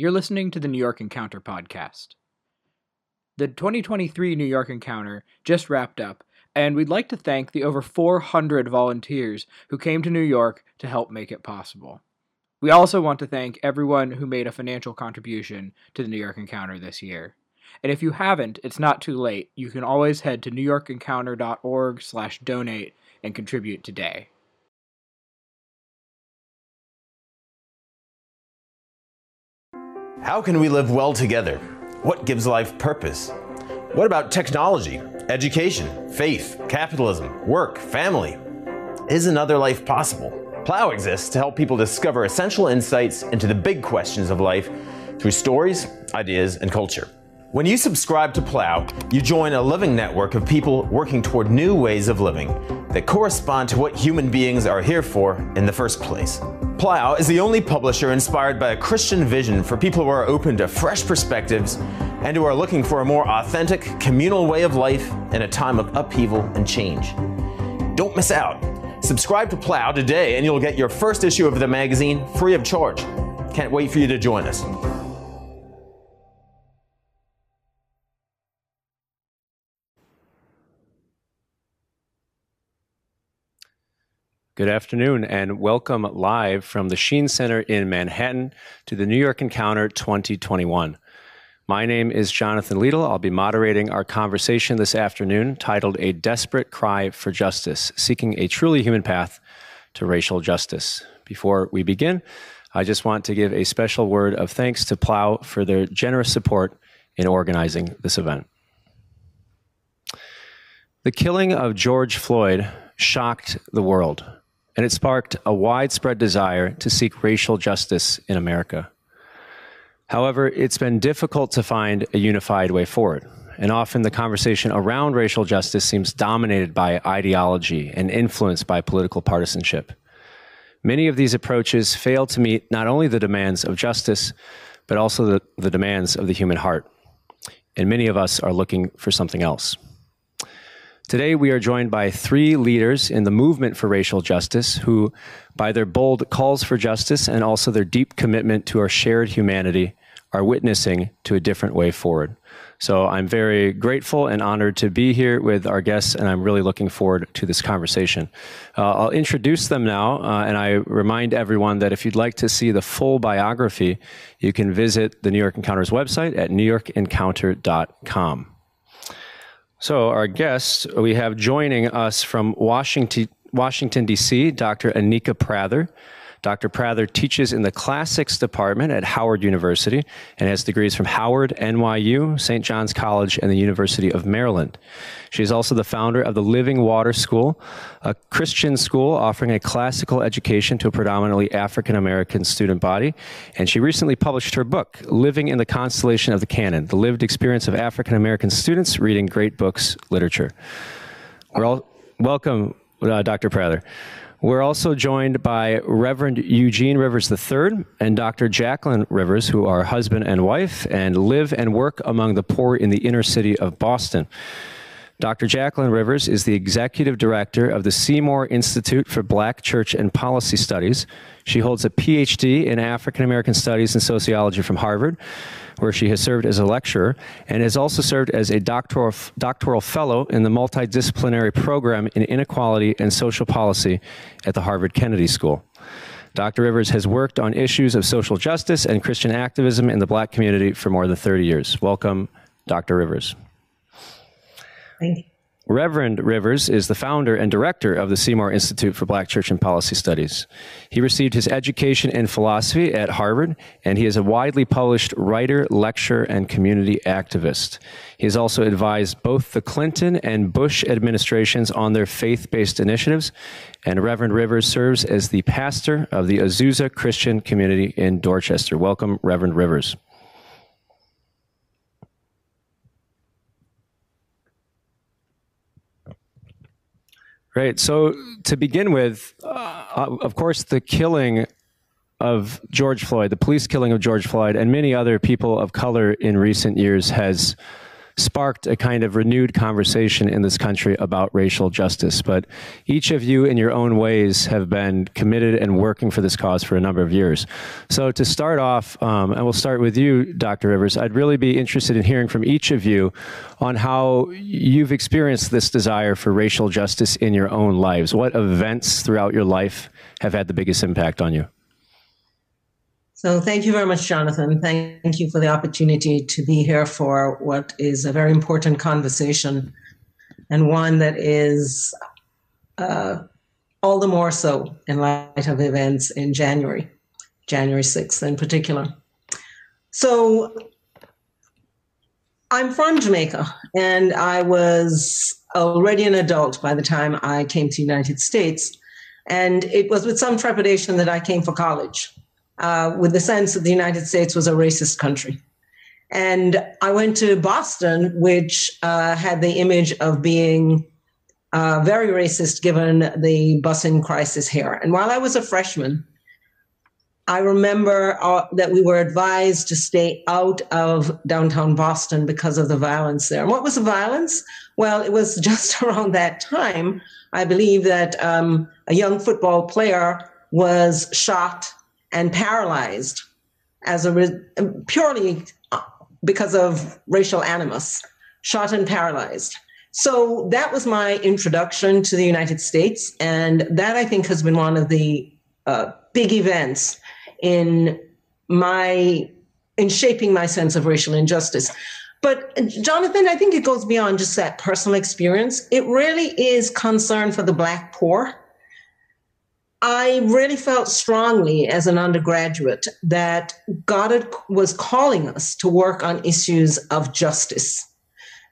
You're listening to the New York Encounter podcast. The 2023 New York Encounter just wrapped up, and we'd like to thank the over 400 volunteers who came to New York to help make it possible. We also want to thank everyone who made a financial contribution to the New York Encounter this year. And if you haven't, it's not too late. You can always head to newyorkencounter.org/donate and contribute today. How can we live well together? What gives life purpose? What about technology, education, faith, capitalism, work, family? Is another life possible? Plough exists to help people discover essential insights into the big questions of life through stories, ideas, and culture. When you subscribe to Plough, you join a living network of people working toward new ways of living that correspond to what human beings are here for in the first place. Plough is the only publisher inspired by a Christian vision for people who are open to fresh perspectives and who are looking for a more authentic, communal way of life in a time of upheaval and change. Don't miss out. Subscribe to Plough today and you'll get your first issue of the magazine free of charge. Can't wait for you to join us. Good afternoon and welcome live from the Sheen Center in Manhattan to the New York Encounter 2021. My name is Jonathan Liedl. I'll be moderating our conversation this afternoon titled A Desperate Cry for Justice Seeking a Truly Human Path to Racial Justice. Before we begin, I just want to give a special word of thanks to Plough for their generous support in organizing this event. The killing of George Floyd shocked the world and it sparked a widespread desire to seek racial justice in America. However, it's been difficult to find a unified way forward, and often the conversation around racial justice seems dominated by ideology and influenced by political partisanship. Many of these approaches fail to meet not only the demands of justice, but also the, the demands of the human heart. And many of us are looking for something else. Today, we are joined by three leaders in the movement for racial justice who, by their bold calls for justice and also their deep commitment to our shared humanity, are witnessing to a different way forward. So I'm very grateful and honored to be here with our guests, and I'm really looking forward to this conversation. Uh, I'll introduce them now, uh, and I remind everyone that if you'd like to see the full biography, you can visit the New York Encounters website at newyorkencounter.com. So, our guests, we have joining us from Washington, Washington D.C., Dr. Anika Prather. Dr. Prather teaches in the Classics Department at Howard University and has degrees from Howard, NYU, St. John's College, and the University of Maryland. She is also the founder of the Living Water School, a Christian school offering a classical education to a predominantly African American student body. And she recently published her book, Living in the Constellation of the Canon The Lived Experience of African American Students Reading Great Books Literature. We're all welcome, uh, Dr. Prather. We're also joined by Reverend Eugene Rivers III and Dr. Jacqueline Rivers, who are husband and wife and live and work among the poor in the inner city of Boston. Dr. Jacqueline Rivers is the executive director of the Seymour Institute for Black Church and Policy Studies. She holds a PhD in African American Studies and Sociology from Harvard, where she has served as a lecturer and has also served as a doctoral, doctoral fellow in the multidisciplinary program in inequality and social policy at the Harvard Kennedy School. Dr. Rivers has worked on issues of social justice and Christian activism in the black community for more than 30 years. Welcome, Dr. Rivers. Thank you. Reverend Rivers is the founder and director of the Seymour Institute for Black Church and Policy Studies. He received his education in philosophy at Harvard, and he is a widely published writer, lecturer, and community activist. He has also advised both the Clinton and Bush administrations on their faith based initiatives, and Reverend Rivers serves as the pastor of the Azusa Christian Community in Dorchester. Welcome, Reverend Rivers. Great. So to begin with, uh, of course, the killing of George Floyd, the police killing of George Floyd, and many other people of color in recent years has sparked a kind of renewed conversation in this country about racial justice. But each of you, in your own ways, have been committed and working for this cause for a number of years. So, to start off, um, and we'll start with you, Dr. Rivers, I'd really be interested in hearing from each of you on how you've experienced this desire for racial justice in your own lives. What events throughout your life have had the biggest impact on you? So, thank you very much, Jonathan. Thank you for the opportunity to be here for what is a very important conversation and one that is uh, all the more so in light of events in January, January 6th in particular. So, I'm from Jamaica and I was already an adult by the time I came to the United States. And it was with some trepidation that I came for college uh, with the sense that the United States was a racist country. And I went to Boston, which uh, had the image of being uh, very racist given the busing crisis here. And while I was a freshman, I remember uh, that we were advised to stay out of downtown Boston because of the violence there. And what was the violence? Well, it was just around that time, I believe, that um, a young football player was shot and paralyzed as a re- purely because of racial animus, shot and paralyzed. So that was my introduction to the United States, and that I think has been one of the uh, big events in my in shaping my sense of racial injustice. But Jonathan, I think it goes beyond just that personal experience. It really is concern for the Black poor I really felt strongly as an undergraduate that God was calling us to work on issues of justice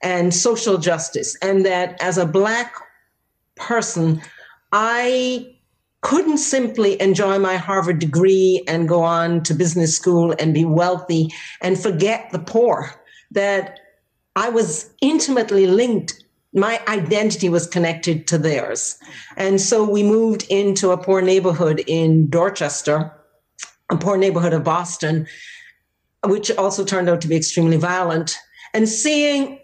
and social justice. And that as a Black person, I couldn't simply enjoy my Harvard degree and go on to business school and be wealthy and forget the poor. That I was intimately linked my identity was connected to theirs. And so we moved into a poor neighborhood in Dorchester, a poor neighborhood of Boston, which also turned out to be extremely violent. And seeing,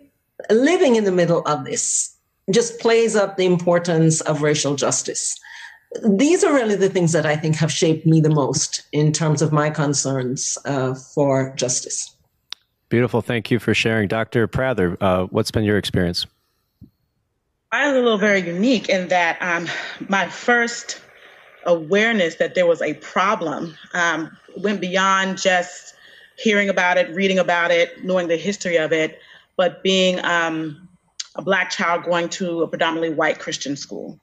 living in the middle of this just plays up the importance of racial justice. These are really the things that I think have shaped me the most in terms of my concerns uh, for justice. Beautiful. Thank you for sharing. Dr. Prather, uh, what's been your experience? I was a little very unique in that um, my first awareness that there was a problem um, went beyond just hearing about it, reading about it, knowing the history of it, but being um, a Black child going to a predominantly white Christian school.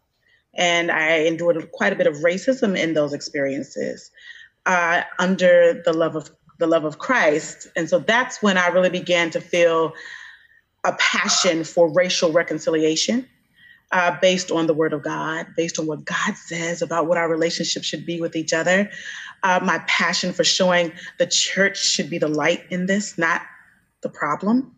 And I endured quite a bit of racism in those experiences uh, under the love of the love of Christ. And so that's when I really began to feel a passion for racial reconciliation uh, based on the Word of God, based on what God says about what our relationship should be with each other. Uh, my passion for showing the church should be the light in this, not the problem.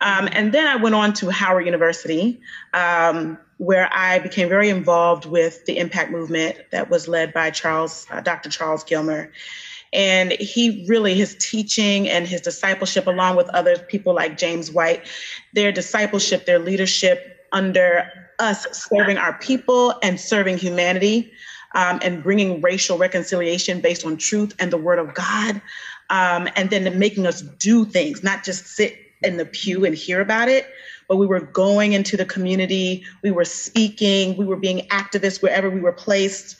Um, and then I went on to Howard University, um, where I became very involved with the impact movement that was led by Charles, uh, Dr. Charles Gilmer. And he really, his teaching and his discipleship, along with other people like James White, their discipleship, their leadership under us serving our people and serving humanity um, and bringing racial reconciliation based on truth and the word of God. Um, and then making us do things, not just sit in the pew and hear about it, but we were going into the community, we were speaking, we were being activists wherever we were placed,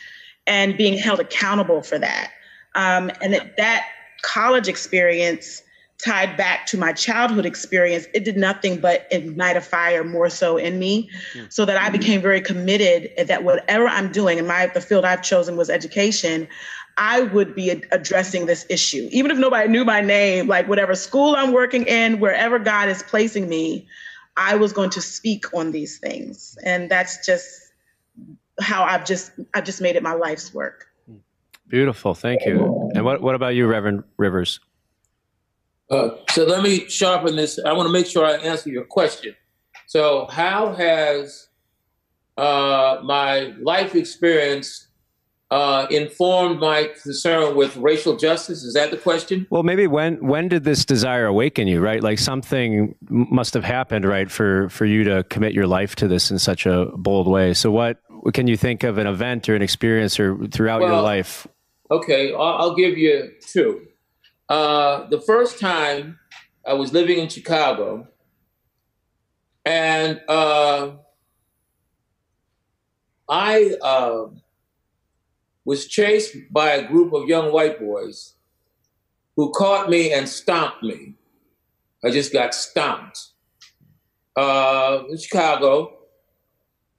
and being held accountable for that. Um, and that, that college experience tied back to my childhood experience, it did nothing but ignite a fire more so in me, mm-hmm. so that I became very committed that whatever I'm doing, in my the field I've chosen was education. I would be addressing this issue, even if nobody knew my name. Like whatever school I'm working in, wherever God is placing me, I was going to speak on these things, and that's just how I've just I've just made it my life's work. Beautiful, thank you. And what what about you, Reverend Rivers? Uh, so let me sharpen this. I want to make sure I answer your question. So, how has uh, my life experience uh, informed my concern with racial justice. Is that the question? Well, maybe when when did this desire awaken you? Right, like something must have happened, right, for for you to commit your life to this in such a bold way. So, what can you think of an event or an experience or throughout well, your life? Okay, I'll, I'll give you two. Uh, the first time I was living in Chicago, and uh, I. Uh, was chased by a group of young white boys who caught me and stomped me. I just got stomped uh, in Chicago.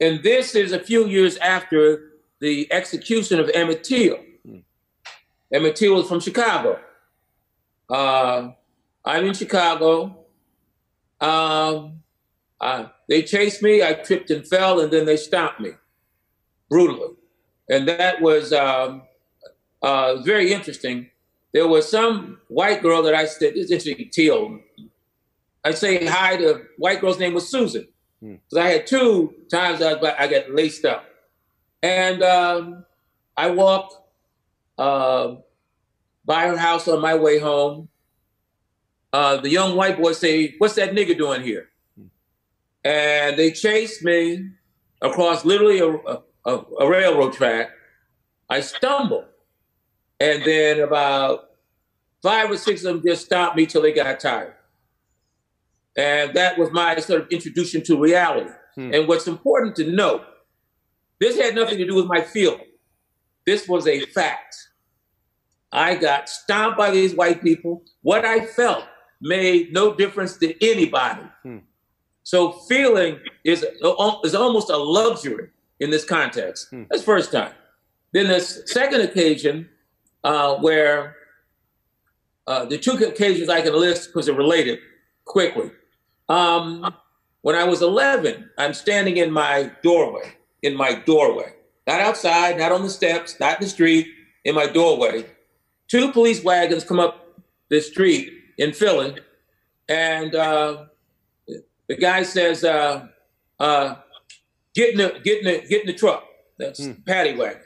And this is a few years after the execution of Emmett Till. Mm. Emmett Till was from Chicago. Uh, I'm in Chicago. Um, uh, they chased me. I tripped and fell, and then they stomped me brutally and that was um, uh, very interesting. There was some white girl that I said, "It's interesting." Teal. I say hi to white girl's name was Susan, because hmm. I had two times I, was, I got laced up, and um, I walked uh, by her house on my way home. Uh, the young white boys say, "What's that nigga doing here?" And they chased me across literally a, a a, a railroad track. I stumbled. And then about five or six of them just stopped me till they got tired. And that was my sort of introduction to reality. Hmm. And what's important to note, this had nothing to do with my feeling. This was a fact. I got stomped by these white people. What I felt made no difference to anybody. Hmm. So feeling is, is almost a luxury in this context. Hmm. That's first time. Then the second occasion uh, where uh, the two occasions I can list because they're related quickly. Um, when I was 11, I'm standing in my doorway, in my doorway, not outside, not on the steps, not in the street, in my doorway. Two police wagons come up the street in Philly, and uh, the guy says, uh, uh, get in the get in the get in the truck. That's mm. paddy wagon.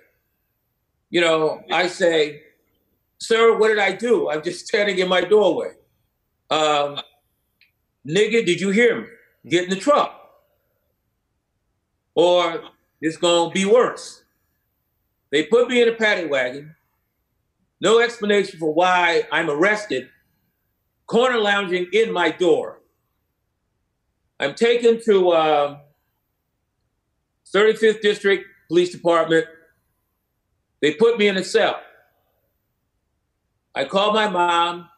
You know, I say, sir, what did I do? I'm just standing in my doorway. Um, nigga, did you hear me? Get in the truck. Or it's gonna be worse. They put me in a paddy wagon. No explanation for why I'm arrested. Corner lounging in my door. I'm taken to uh, 35th District Police Department. They put me in a cell. I called my mom,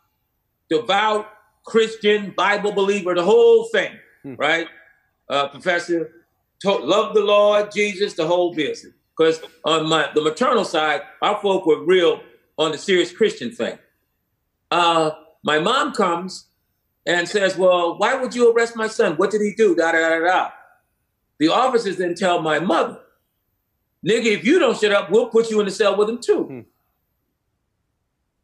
devout Christian, Bible believer, the whole thing, hmm. right? Uh, professor, to- love the Lord, Jesus, the whole business. Because on my the maternal side, our folk were real on the serious Christian thing. Uh, my mom comes and says, "Well, why would you arrest my son? What did he do?" Da da da da. The officers then tell my mother, nigga, if you don't shut up, we'll put you in the cell with him too. Hmm.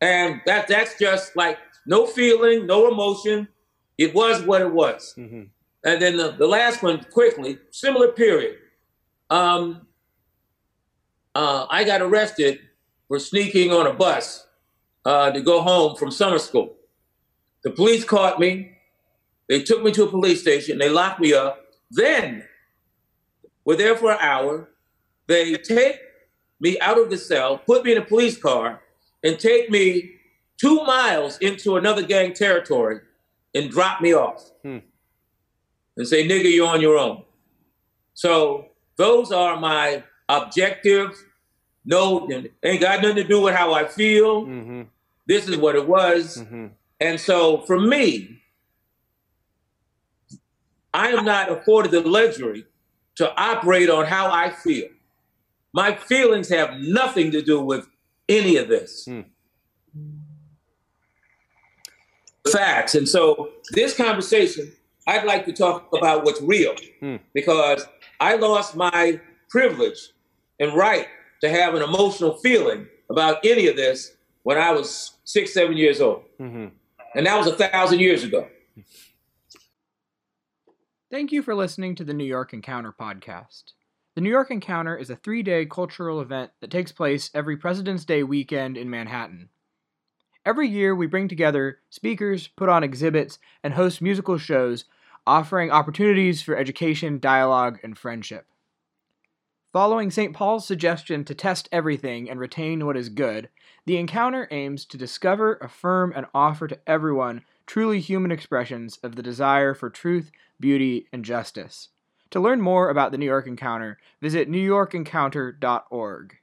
And that that's just like no feeling, no emotion. It was what it was. Mm-hmm. And then the, the last one, quickly, similar period. Um, uh, I got arrested for sneaking on a bus uh, to go home from summer school. The police caught me. They took me to a police station. They locked me up. Then we're there for an hour. They take me out of the cell, put me in a police car, and take me two miles into another gang territory and drop me off hmm. and say, nigga, you're on your own. So those are my objectives. No, ain't got nothing to do with how I feel. Mm-hmm. This is what it was. Mm-hmm. And so for me, I am not afforded the luxury to operate on how I feel. My feelings have nothing to do with any of this. Hmm. Facts. And so, this conversation, I'd like to talk about what's real hmm. because I lost my privilege and right to have an emotional feeling about any of this when I was six, seven years old. Mm-hmm. And that was a thousand years ago. Thank you for listening to the New York Encounter podcast. The New York Encounter is a three day cultural event that takes place every President's Day weekend in Manhattan. Every year, we bring together speakers, put on exhibits, and host musical shows, offering opportunities for education, dialogue, and friendship. Following St. Paul's suggestion to test everything and retain what is good, the encounter aims to discover, affirm, and offer to everyone truly human expressions of the desire for truth, beauty, and justice. To learn more about the New York Encounter, visit newyorkencounter.org.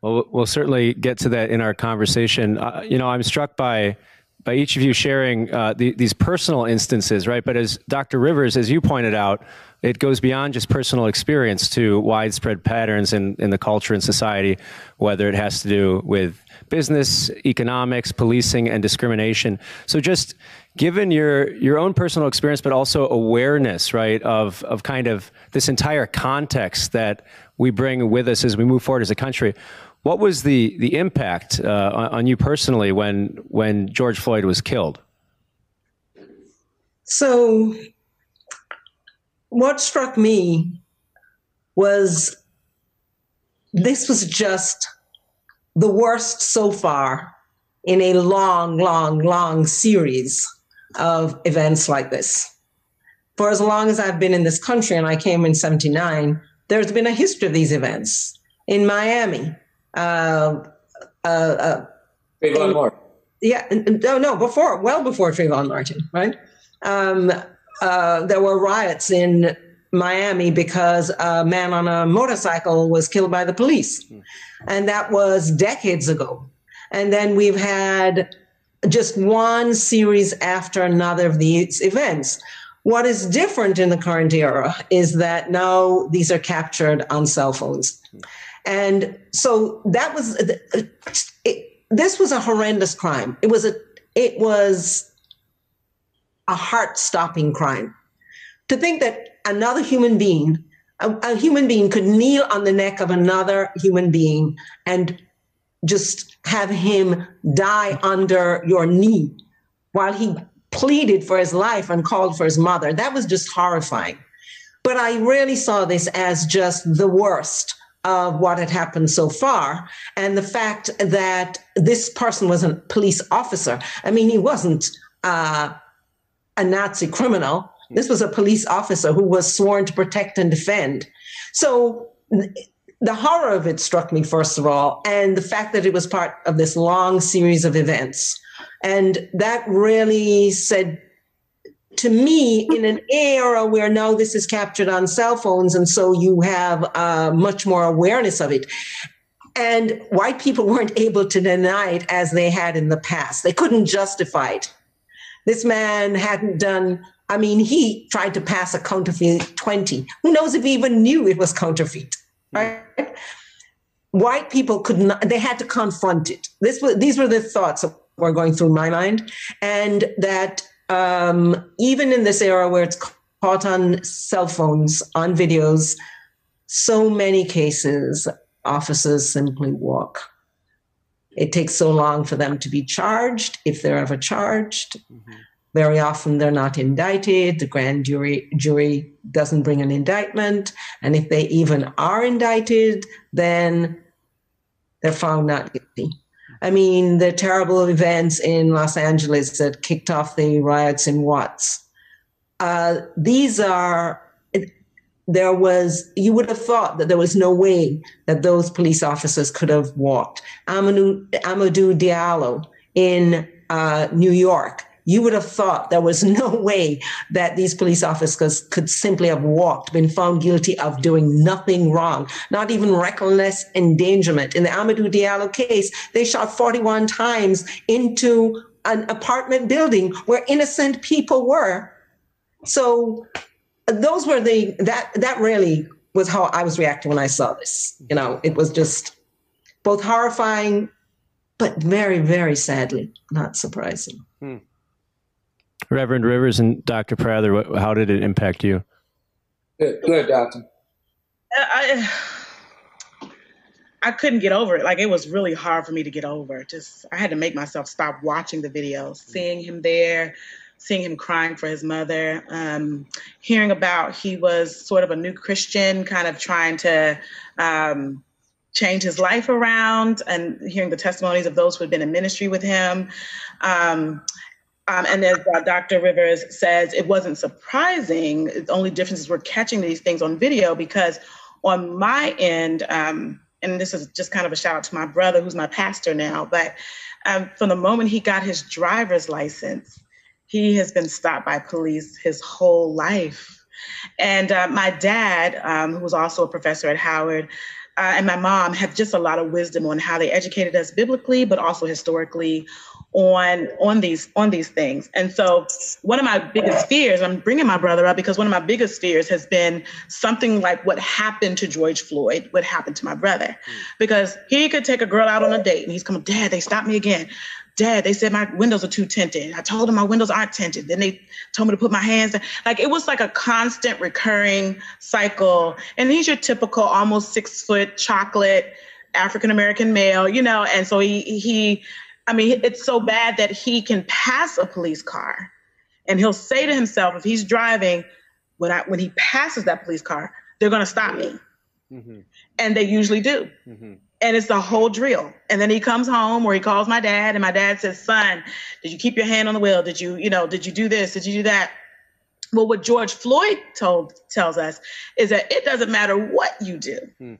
Well, we'll certainly get to that in our conversation. Uh, you know, I'm struck by by each of you sharing uh, the, these personal instances, right? But as Dr. Rivers, as you pointed out, it goes beyond just personal experience to widespread patterns in, in the culture and society, whether it has to do with business, economics, policing, and discrimination. So just given your your own personal experience, but also awareness, right, of of kind of this entire context that we bring with us as we move forward as a country. What was the the impact uh, on, on you personally when when George Floyd was killed? So, what struck me was this was just the worst so far in a long, long, long series of events like this. For as long as I've been in this country, and I came in 79, there's been a history of these events. In Miami, uh, uh, uh, Trayvon Martin. Yeah, no, no, before, well before Trayvon Martin, right? Um, uh, there were riots in Miami because a man on a motorcycle was killed by the police. And that was decades ago. And then we've had just one series after another of these events. What is different in the current era is that now these are captured on cell phones. And so that was it, this was a horrendous crime. It was a it was a heart-stopping crime. To think that another human being, a, a human being could kneel on the neck of another human being and just have him die under your knee while he pleaded for his life and called for his mother. That was just horrifying. But I really saw this as just the worst of what had happened so far. And the fact that this person was a police officer, I mean, he wasn't uh, a Nazi criminal. This was a police officer who was sworn to protect and defend. So the horror of it struck me, first of all, and the fact that it was part of this long series of events. And that really said to me, in an era where now this is captured on cell phones, and so you have uh, much more awareness of it. And white people weren't able to deny it as they had in the past. They couldn't justify it. This man hadn't done, I mean, he tried to pass a counterfeit 20. Who knows if he even knew it was counterfeit, right? White people could not, they had to confront it. This was, these were the thoughts that were going through my mind. And that um, even in this era where it's caught on cell phones, on videos, so many cases, officers simply walk. It takes so long for them to be charged, if they're ever charged. Mm-hmm. Very often they're not indicted. The grand jury jury doesn't bring an indictment, and if they even are indicted, then they're found not guilty. I mean, the terrible events in Los Angeles that kicked off the riots in Watts. Uh, these are, there was, you would have thought that there was no way that those police officers could have walked. Amadou, Amadou Diallo in uh, New York you would have thought there was no way that these police officers could simply have walked, been found guilty of doing nothing wrong, not even reckless endangerment. In the Amadou Diallo case, they shot 41 times into an apartment building where innocent people were. So those were the that that really was how I was reacting when I saw this. You know, it was just both horrifying, but very, very sadly not surprising. Hmm. Reverend Rivers and Dr. Prather, how did it impact you? Good, good doctor. I I couldn't get over it. Like it was really hard for me to get over. Just I had to make myself stop watching the videos, seeing him there, seeing him crying for his mother, um, hearing about he was sort of a new Christian, kind of trying to um, change his life around, and hearing the testimonies of those who had been in ministry with him. Um, um and as uh, Dr. Rivers says, it wasn't surprising. The only difference is we're catching these things on video because on my end, um, and this is just kind of a shout out to my brother, who's my pastor now, but um, from the moment he got his driver's license, he has been stopped by police his whole life. And uh, my dad, um, who was also a professor at Howard, uh, and my mom have just a lot of wisdom on how they educated us biblically, but also historically on on these on these things. And so one of my biggest fears, I'm bringing my brother up because one of my biggest fears has been something like what happened to George Floyd, what happened to my brother. Mm. Because he could take a girl out on a date and he's coming, Dad, they stopped me again. Dad, they said my windows are too tinted. I told them my windows aren't tinted. Then they told me to put my hands down. Like it was like a constant recurring cycle. And he's your typical almost six foot chocolate African American male, you know. And so he he, I mean, it's so bad that he can pass a police car, and he'll say to himself, if he's driving, when I when he passes that police car, they're going to stop me, mm-hmm. and they usually do. Mm-hmm and it's the whole drill. And then he comes home or he calls my dad, and my dad says, Son, did you keep your hand on the wheel? Did you, you know, did you do this? Did you do that? Well, what George Floyd told tells us is that it doesn't matter what you do. Hmm.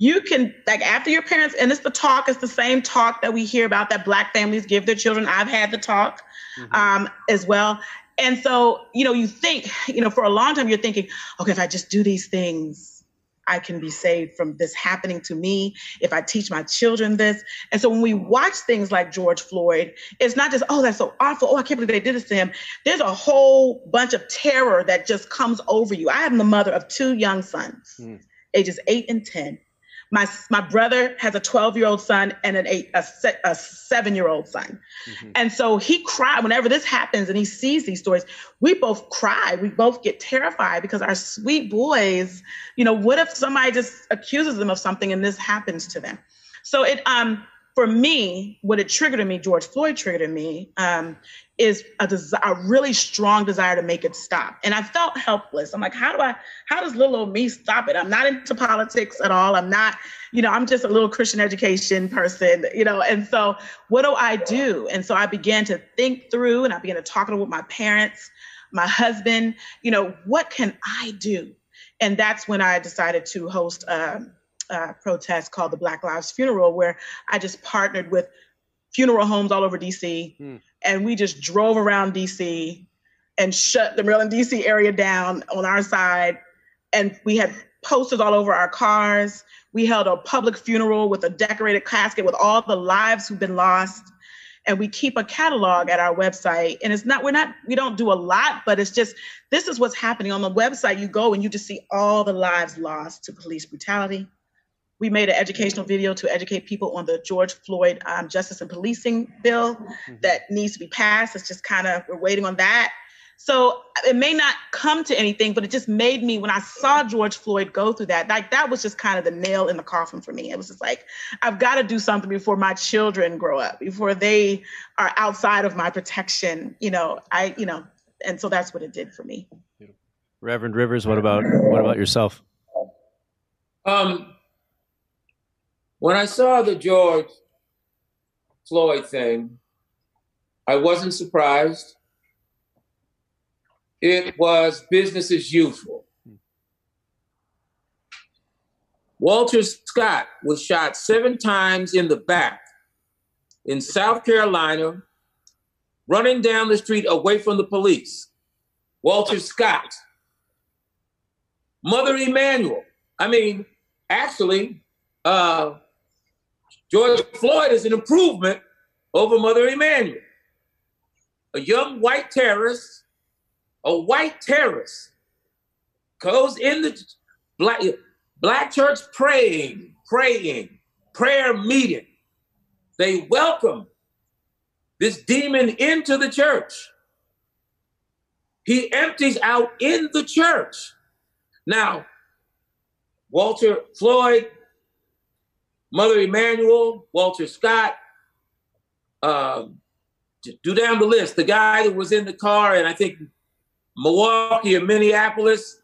You can like after your parents, and it's the talk, it's the same talk that we hear about that black families give their children. I've had the talk mm-hmm. um, as well. And so, you know, you think, you know, for a long time you're thinking, okay, if I just do these things, I can be saved from this happening to me if I teach my children this. And so when we watch things like George Floyd, it's not just, oh, that's so awful. Oh, I can't believe they did this to him. There's a whole bunch of terror that just comes over you. I am the mother of two young sons, mm. ages eight and 10. My my brother has a 12 year old son and an eight a, a seven year old son, mm-hmm. and so he cried whenever this happens and he sees these stories. We both cry. We both get terrified because our sweet boys. You know, what if somebody just accuses them of something and this happens to them? So it um for me, what it triggered in me, George Floyd triggered in me, um, is a, des- a really strong desire to make it stop. And I felt helpless. I'm like, how do I, how does little old me stop it? I'm not into politics at all. I'm not, you know, I'm just a little Christian education person, you know, and so what do I do? And so I began to think through and I began to talk with my parents, my husband, you know, what can I do? And that's when I decided to host um, uh, protest called the Black Lives Funeral, where I just partnered with funeral homes all over DC, mm. and we just drove around DC and shut the Maryland DC area down on our side, and we had posters all over our cars. We held a public funeral with a decorated casket with all the lives who've been lost. And we keep a catalog at our website. And it's not, we're not, we don't do a lot, but it's just, this is what's happening on the website. You go and you just see all the lives lost to police brutality, we made an educational video to educate people on the George Floyd um, Justice and Policing bill mm-hmm. that needs to be passed. It's just kind of, we're waiting on that. So it may not come to anything, but it just made me, when I saw George Floyd go through that, like that was just kind of the nail in the coffin for me. It was just like, I've got to do something before my children grow up, before they are outside of my protection. You know, I, you know, and so that's what it did for me. Reverend Rivers, what about what about yourself? Um, when I saw the George Floyd thing, I wasn't surprised. It was business as usual. Walter Scott was shot seven times in the back in South Carolina, running down the street away from the police. Walter Scott. Mother Emanuel. I mean, actually, uh, George Floyd is an improvement over Mother Emanuel. A young white terrorist, a white terrorist, goes in the black, black church praying, praying, prayer meeting. They welcome this demon into the church. He empties out in the church. Now, Walter Floyd Mother Emanuel, Walter Scott, um, do down the list. The guy that was in the car, and I think Milwaukee or Minneapolis,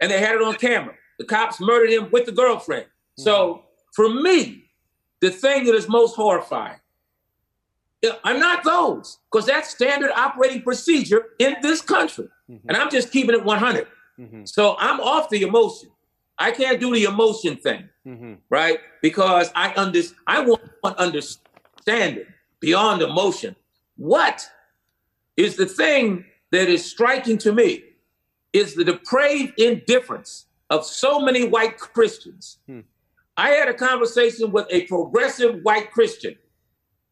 and they had it on camera. The cops murdered him with the girlfriend. Mm-hmm. So for me, the thing that is most horrifying, I'm not those, because that's standard operating procedure in this country. Mm-hmm. And I'm just keeping it 100. Mm-hmm. So I'm off the emotion. I can't do the emotion thing, mm-hmm. right? Because I under I want understanding beyond emotion. What is the thing that is striking to me is the depraved indifference of so many white Christians. Hmm. I had a conversation with a progressive white Christian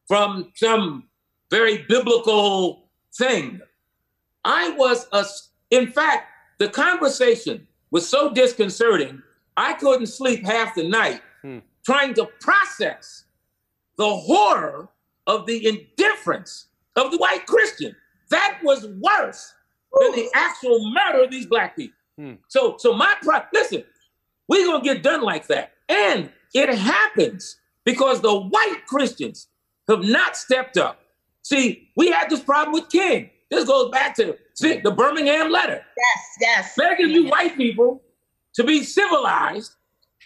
from some very biblical thing. I was a, in fact, the conversation was so disconcerting, I couldn't sleep half the night hmm. trying to process the horror of the indifference of the white Christian. That was worse than the actual murder of these black people. Hmm. So, so my pro- listen, we're gonna get done like that, and it happens because the white Christians have not stepped up. See, we had this problem with King. This goes back to see, the Birmingham letter. Yes, yes. Begging you white people to be civilized.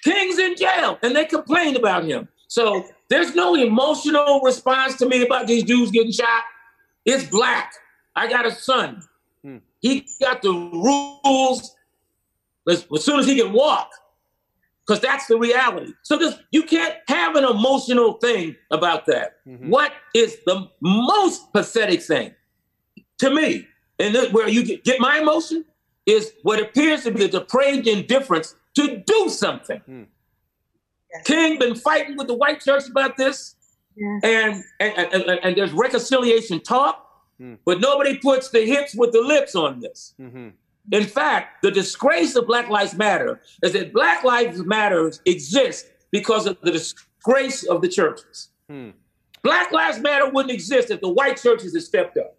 King's in jail, and they complained about him. So there's no emotional response to me about these dudes getting shot. It's black. I got a son. Hmm. He got the rules as, as soon as he can walk, because that's the reality. So this, you can't have an emotional thing about that. Mm-hmm. What is the most pathetic thing to me, and this, where you get, get, my emotion, is what appears to be a depraved indifference to do something. Mm. Yes. King been fighting with the white church about this, yes. and, and, and, and there's reconciliation talk. Mm. But nobody puts the hips with the lips on this. Mm-hmm. In fact, the disgrace of Black Lives Matter is that Black Lives Matters exist because of the disgrace of the churches. Mm. Black Lives Matter wouldn't exist if the white churches had stepped up,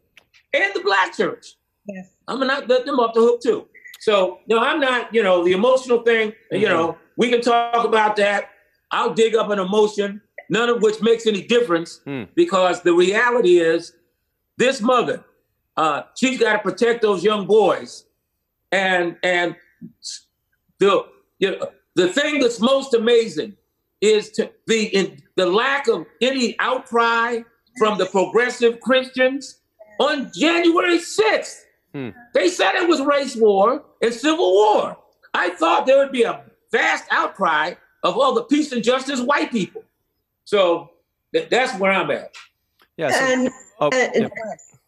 and the black church. Yes. I'm gonna not let them off the hook too. So no, I'm not. You know, the emotional thing. Mm-hmm. You know, we can talk about that. I'll dig up an emotion, none of which makes any difference mm. because the reality is this mother, uh, she's got to protect those young boys, and and the you know, the thing that's most amazing is to the in the lack of any outcry from the progressive Christians on January 6th. Hmm. They said it was race war and civil war. I thought there would be a vast outcry of all the peace and justice white people. So th- that's where I'm at. Yeah. So, and Oh, yeah.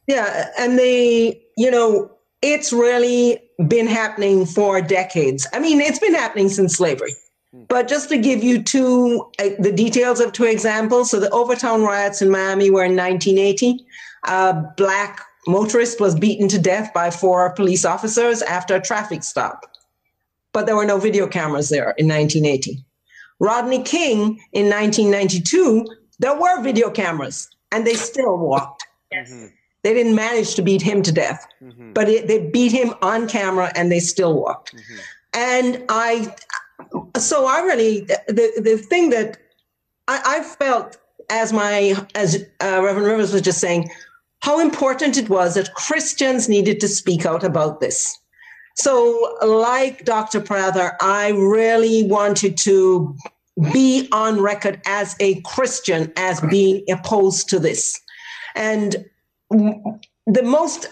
yeah, and they, you know, it's really been happening for decades. I mean, it's been happening since slavery. Hmm. But just to give you two, uh, the details of two examples. So the Overtown riots in Miami were in 1980. A black motorist was beaten to death by four police officers after a traffic stop. But there were no video cameras there in 1980. Rodney King in 1992, there were video cameras and they still walked. Yes. Mm-hmm. They didn't manage to beat him to death, mm-hmm. but it, they beat him on camera and they still walked. Mm-hmm. And I, so I really, the, the thing that I, I felt as my, as uh, Reverend Rivers was just saying, how important it was that Christians needed to speak out about this. So, like Dr. Prather, I really wanted to be on record as a Christian as being opposed to this. And the most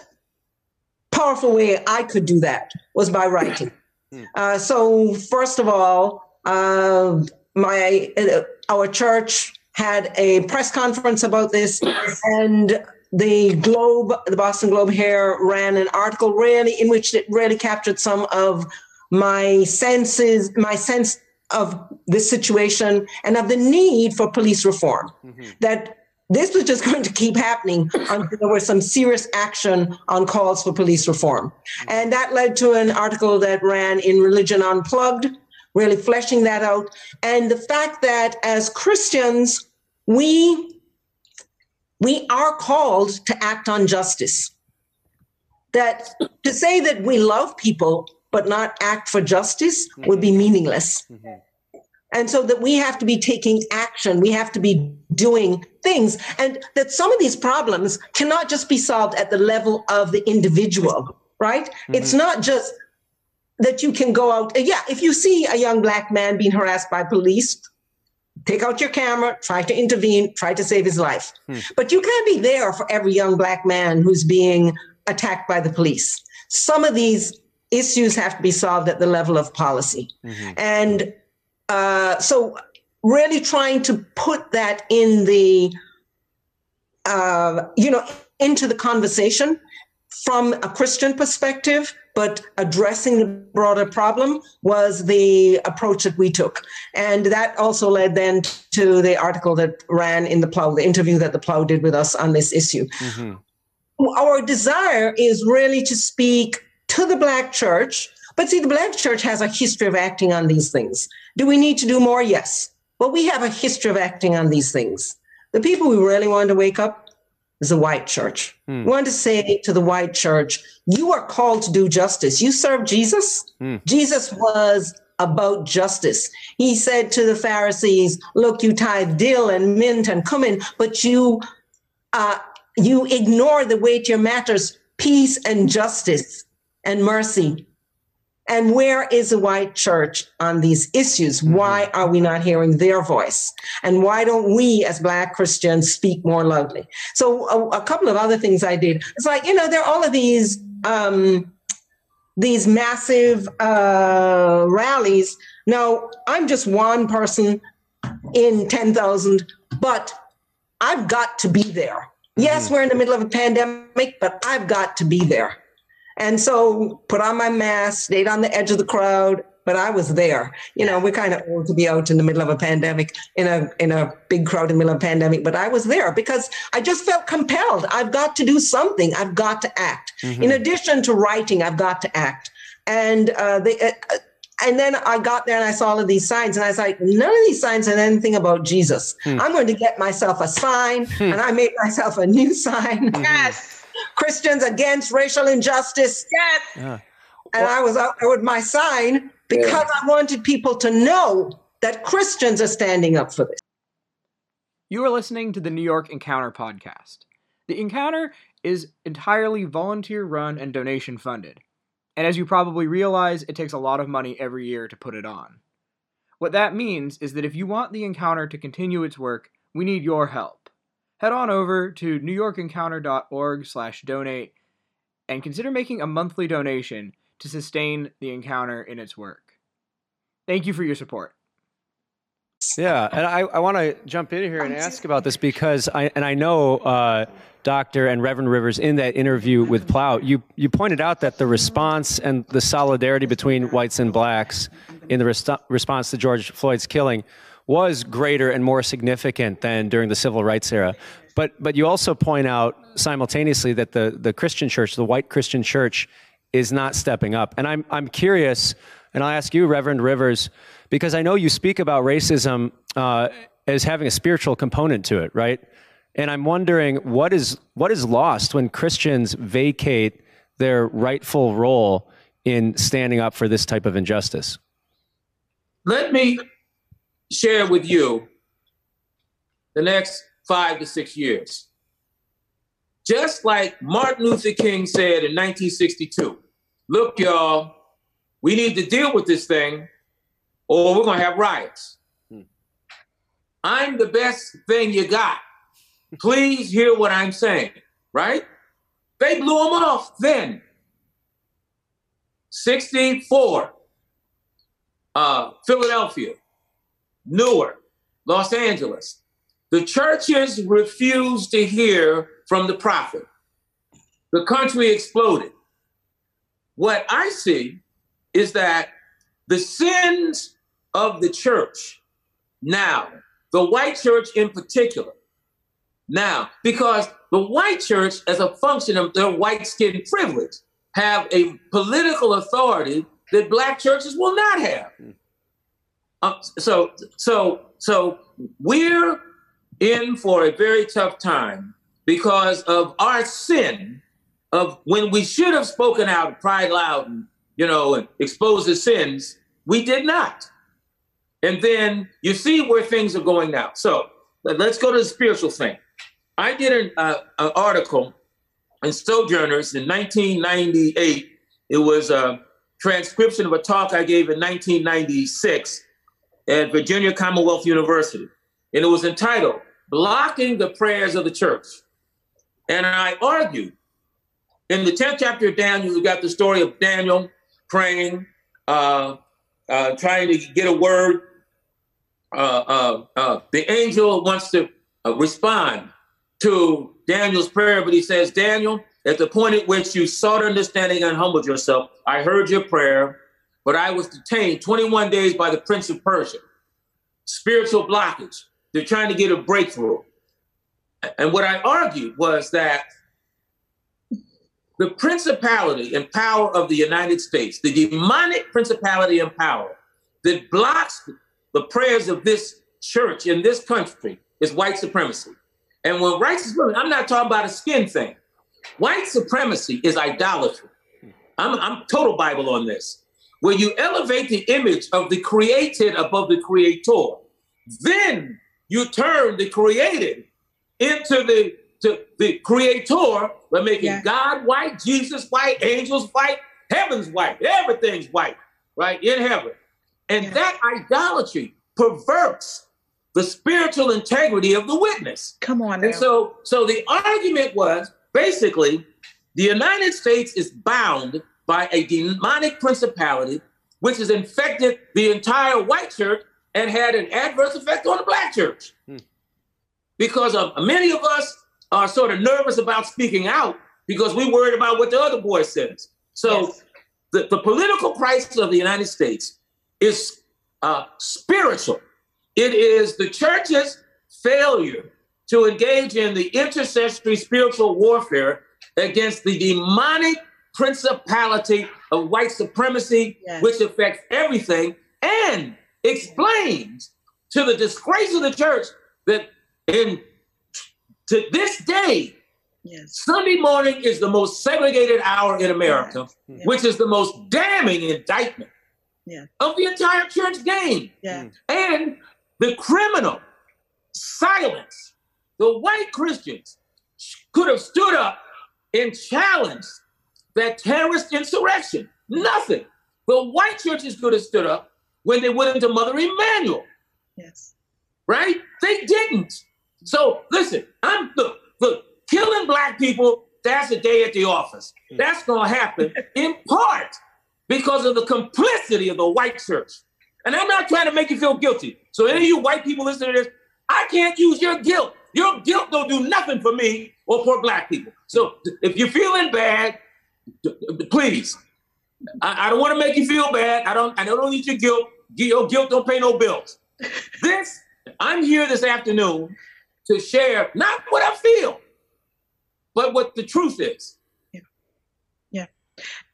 powerful way I could do that was by writing. Hmm. Uh, so, first of all, uh, my uh, our church had a press conference about this, and the Globe, the Boston Globe here ran an article really in which it really captured some of my senses, my sense of this situation and of the need for police reform. Mm-hmm. That this was just going to keep happening until there was some serious action on calls for police reform. Mm-hmm. And that led to an article that ran in Religion Unplugged, really fleshing that out. And the fact that as Christians, we we are called to act on justice. That to say that we love people but not act for justice mm-hmm. would be meaningless. Mm-hmm. And so that we have to be taking action, we have to be doing things, and that some of these problems cannot just be solved at the level of the individual, right? Mm-hmm. It's not just that you can go out. Yeah, if you see a young black man being harassed by police, take out your camera, try to intervene, try to save his life. Hmm. But you can't be there for every young black man who's being attacked by the police. Some of these issues have to be solved at the level of policy. Mm-hmm. And uh, so, really trying to put that in the, uh, you know, into the conversation from a Christian perspective, but addressing the broader problem was the approach that we took. And that also led then to the article that ran in the Plough, the interview that the Plough did with us on this issue. Mm-hmm. Our desire is really to speak to the Black church. But see, the Black church has a history of acting on these things. Do we need to do more? Yes. But we have a history of acting on these things. The people we really want to wake up is the white church. Hmm. We want to say to the white church, you are called to do justice. You serve Jesus. Hmm. Jesus was about justice. He said to the Pharisees, look, you tithe dill and mint and cumin, but you uh, you ignore the weightier matters, peace and justice and mercy. And where is the white church on these issues? Mm-hmm. Why are we not hearing their voice? And why don't we as Black Christians speak more loudly? So a, a couple of other things I did. It's like, you know, there are all of these, um, these massive uh, rallies. Now, I'm just one person in 10,000, but I've got to be there. Yes, mm-hmm. we're in the middle of a pandemic, but I've got to be there. And so put on my mask, stayed on the edge of the crowd, but I was there. You know, we're kind of old to be out in the middle of a pandemic, in a in a big crowd in the middle of a pandemic, but I was there because I just felt compelled. I've got to do something. I've got to act. Mm-hmm. In addition to writing, I've got to act. And uh, they, uh, uh, and then I got there and I saw all of these signs, and I was like, none of these signs said anything about Jesus. Hmm. I'm going to get myself a sign, hmm. and I made myself a new sign. Yes. Christians against racial injustice. Yeah. And I was out there with my sign because yeah. I wanted people to know that Christians are standing up for this. You are listening to the New York Encounter podcast. The Encounter is entirely volunteer run and donation funded. And as you probably realize, it takes a lot of money every year to put it on. What that means is that if you want the Encounter to continue its work, we need your help head on over to newyorkencounter.org slash donate and consider making a monthly donation to sustain the encounter in its work. Thank you for your support. Yeah, and I, I want to jump in here and ask about this because I and I know uh, Doctor and Reverend Rivers in that interview with Plough, you you pointed out that the response and the solidarity between whites and blacks in the rest- response to George Floyd's killing was greater and more significant than during the civil rights era. But but you also point out simultaneously that the the Christian church, the white Christian church, is not stepping up. And I'm I'm curious, and I'll ask you, Reverend Rivers, because I know you speak about racism uh, as having a spiritual component to it, right? And I'm wondering what is what is lost when Christians vacate their rightful role in standing up for this type of injustice. Let me share with you the next five to six years. Just like Martin Luther King said in 1962 look, y'all, we need to deal with this thing or we're going to have riots. Hmm. I'm the best thing you got. Please hear what I'm saying, right? They blew them off then. 64, uh, Philadelphia, Newark, Los Angeles. The churches refused to hear from the prophet. The country exploded. What I see is that the sins of the church now, the white church in particular, now, because the white church, as a function of their white skin privilege, have a political authority that black churches will not have. Um, so, so, so we're in for a very tough time because of our sin of when we should have spoken out, cried loud, and you know, and exposed the sins. We did not. And then you see where things are going now. So let's go to the spiritual thing. I did an, uh, an article in Sojourners in 1998. It was a transcription of a talk I gave in 1996 at Virginia Commonwealth University. And it was entitled Blocking the Prayers of the Church. And I argued in the 10th chapter of Daniel, you got the story of Daniel praying, uh, uh, trying to get a word. Uh, uh, uh the angel wants to uh, respond to Daniel's prayer, but he says, Daniel, at the point at which you sought understanding and humbled yourself, I heard your prayer, but I was detained 21 days by the prince of Persia. Spiritual blockage. They're trying to get a breakthrough. And what I argued was that the principality and power of the United States, the demonic principality and power that blocks the prayers of this church in this country is white supremacy. And when white supremacy, I'm not talking about a skin thing. White supremacy is idolatry. I'm, I'm total Bible on this. Where you elevate the image of the created above the creator, then you turn the created into the to the creator by making yeah. God white, Jesus white, angels white, heaven's white, everything's white, right? In heaven. And yeah. that idolatry perverts the spiritual integrity of the witness. Come on. Now. And so so the argument was basically the United States is bound by a demonic principality which has infected the entire white church and had an adverse effect on the black church. Hmm. Because of many of us are sort of nervous about speaking out because we worried about what the other boy says. So yes. the, the political crisis of the United States is uh, spiritual. It is the church's failure to engage in the intercessory spiritual warfare against the demonic principality of white supremacy, yes. which affects everything and explains to the disgrace of the church that in to this day, yes. Sunday morning is the most segregated hour in America, yes. Hmm. which is the most damning indictment yeah. of the entire church game. Yeah. And the criminal silence, the white Christians could have stood up and challenged that terrorist insurrection. Nothing. The white churches could have stood up when they went into Mother Emanuel. Yes. Right? They didn't. So listen, I'm look, look, killing black people, that's a day at the office. Hmm. That's gonna happen in part because of the complicity of the white church. And I'm not trying to make you feel guilty. So any of you white people listening to this, I can't use your guilt. Your guilt don't do nothing for me or for black people. So if you're feeling bad, please. I, I don't want to make you feel bad. I don't. I don't need your guilt. Your guilt don't pay no bills. This I'm here this afternoon to share not what I feel, but what the truth is. Yeah. Yeah.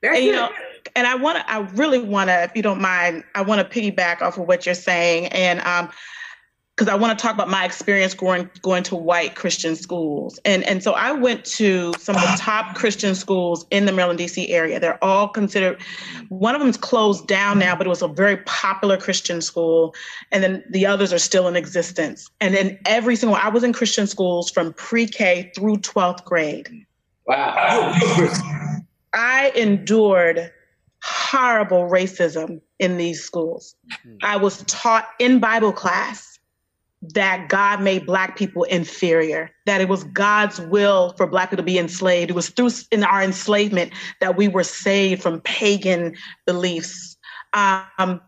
and, you know, and I want to, I really want to, if you don't mind, I want to piggyback off of what you're saying. And um, because I want to talk about my experience going going to white Christian schools. And and so I went to some of the top Christian schools in the Maryland DC area. They're all considered one of them's closed down now, but it was a very popular Christian school. And then the others are still in existence. And then every single I was in Christian schools from pre-K through 12th grade. Wow. I endured horrible racism in these schools. I was taught in Bible class that God made Black people inferior, that it was God's will for Black people to be enslaved. It was through in our enslavement that we were saved from pagan beliefs. Um,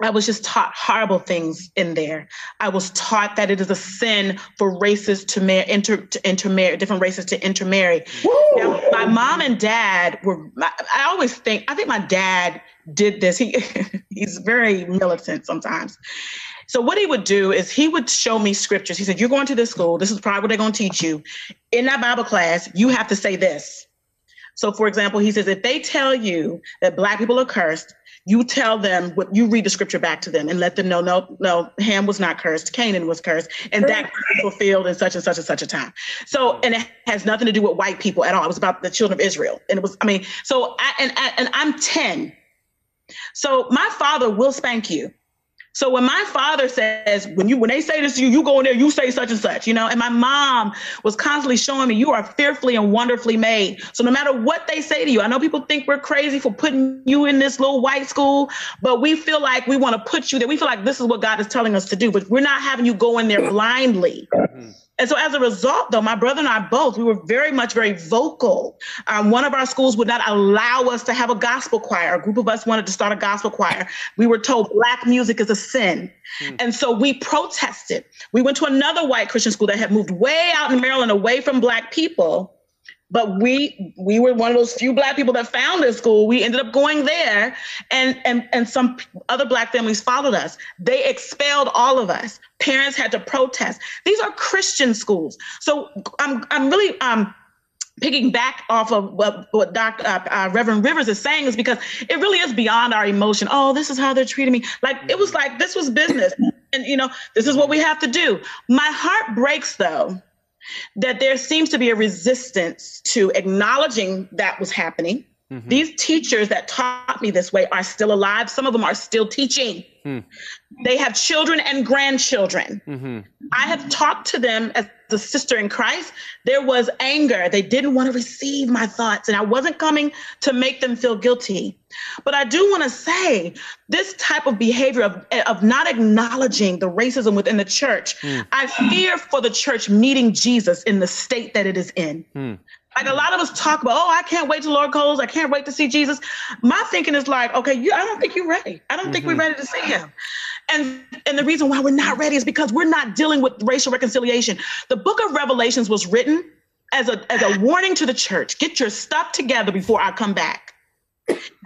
I was just taught horrible things in there. I was taught that it is a sin for races to, mar- inter- to intermarry, different races to intermarry. Now, my mom and dad were, I always think, I think my dad did this. He, he's very militant sometimes. So what he would do is he would show me scriptures. He said, You're going to this school. This is probably what they're going to teach you. In that Bible class, you have to say this. So, for example, he says, if they tell you that black people are cursed, you tell them what you read the scripture back to them and let them know, no, no, Ham was not cursed, Canaan was cursed, and that was fulfilled in such and such and such a time. So, and it has nothing to do with white people at all. It was about the children of Israel, and it was, I mean, so I, and and I'm ten. So my father will spank you So when my father says, when you when they say this to you, you go in there, you say such and such, you know, and my mom was constantly showing me you are fearfully and wonderfully made. So no matter what they say to you, I know people think we're crazy for putting you in this little white school, but we feel like we want to put you there. We feel like this is what God is telling us to do, but we're not having you go in there blindly. Mm-hmm. And so as a result, though, my brother and I both, we were very much very vocal. Um, one of our schools would not allow us to have a gospel choir. A group of us wanted to start a gospel choir. We were told black music is a sin. Hmm. And so we protested. We went to another white Christian school that had moved way out in Maryland away from black people but we we were one of those few black people that found this school we ended up going there and and and some other black families followed us they expelled all of us parents had to protest these are christian schools so i'm i'm really um picking back off of what, what Dr. Uh, uh, Reverend Rivers is saying is because it really is beyond our emotion. Oh, this is how they're treating me. Like it was like this was business, and you know this is what we have to do. My heart breaks though that there seems to be a resistance to acknowledging that was happening. Mm-hmm. These teachers that taught me this way are still alive. Some of them are still teaching. Mm. They have children and grandchildren. Mm-hmm. I have talked to them as the sister in Christ. There was anger. They didn't want to receive my thoughts, and I wasn't coming to make them feel guilty. But I do want to say this type of behavior of, of not acknowledging the racism within the church, mm. I fear for the church meeting Jesus in the state that it is in. Mm. Like a lot of us talk about, oh, I can't wait to Lord calls. I can't wait to see Jesus. My thinking is like, okay, you, I don't think you're ready. I don't mm-hmm. think we're mm-hmm. ready to see him. And and the reason why we're not ready is because we're not dealing with racial reconciliation. The book of Revelations was written as a as a warning to the church. Get your stuff together before I come back.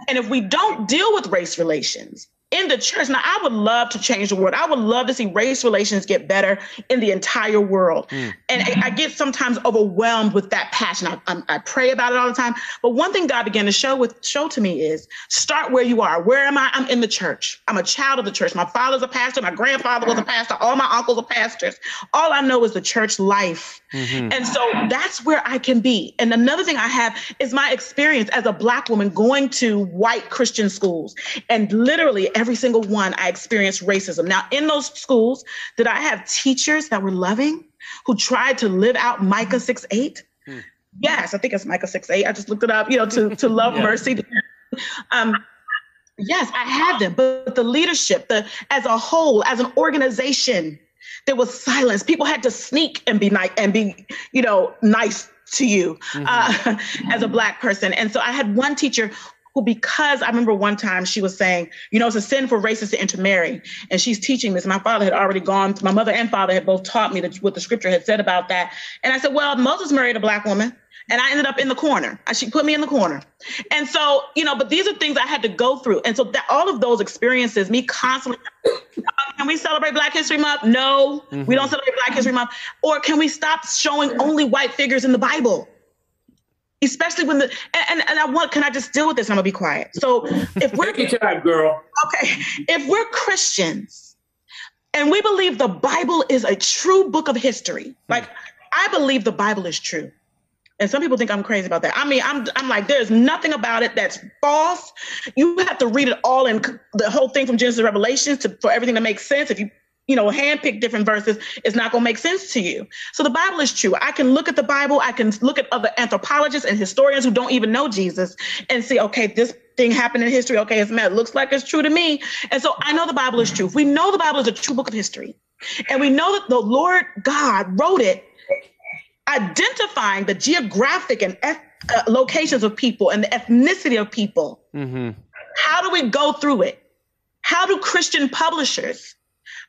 And if we don't deal with race relations, in the church. Now, I would love to change the world. I would love to see race relations get better in the entire world. Mm. And I, I, get sometimes overwhelmed with that passion. I, I, I, pray about it all the time. But one thing God began to show with show to me is start where you are. Where am I? I'm in the church. I'm a child of the church. My father's a pastor. My grandfather was a pastor. All my uncles are pastors. All I know is the church life. Mm-hmm. And so that's where I can be. And another thing I have is my experience as a black woman going to white Christian schools and literally every single one, I experienced racism. Now, in those schools, did I have teachers that were loving, who tried to live out Micah 6 8? Hmm. Yes, I think it's Micah 6 8. I just looked it up, you know, to, to love yeah. mercy. Um, yes, I had them, but the leadership, the as a whole, as an organization, there was silence. People had to sneak and be nice and be, you know, nice to you mm-hmm. uh, as a black person. And so I had one teacher who, because I remember one time she was saying, you know, it's a sin for racists to intermarry. And she's teaching this. My father had already gone, my mother and father had both taught me that, what the scripture had said about that. And I said, well, Moses married a black woman. And I ended up in the corner. She put me in the corner. And so, you know, but these are things I had to go through. And so that all of those experiences, me constantly, can we celebrate Black History Month? No, mm-hmm. we don't celebrate Black History Month. Or can we stop showing only white figures in the Bible? especially when the and, and I want can I just deal with this? I'm gonna be quiet. So if we're Take your time, girl. Okay, if we're Christians and we believe the Bible is a true book of history, like I believe the Bible is true. And some people think I'm crazy about that. I mean, I'm I'm like, there's nothing about it that's false. You have to read it all in the whole thing from Genesis to Revelation to for everything to make sense. If you you know, handpick different verses, it's not going to make sense to you. So the Bible is true. I can look at the Bible, I can look at other anthropologists and historians who don't even know Jesus and see, okay, this thing happened in history. Okay, it's it looks like it's true to me. And so I know the Bible is true. We know the Bible is a true book of history, and we know that the Lord God wrote it, identifying the geographic and uh, locations of people and the ethnicity of people. Mm-hmm. How do we go through it? How do Christian publishers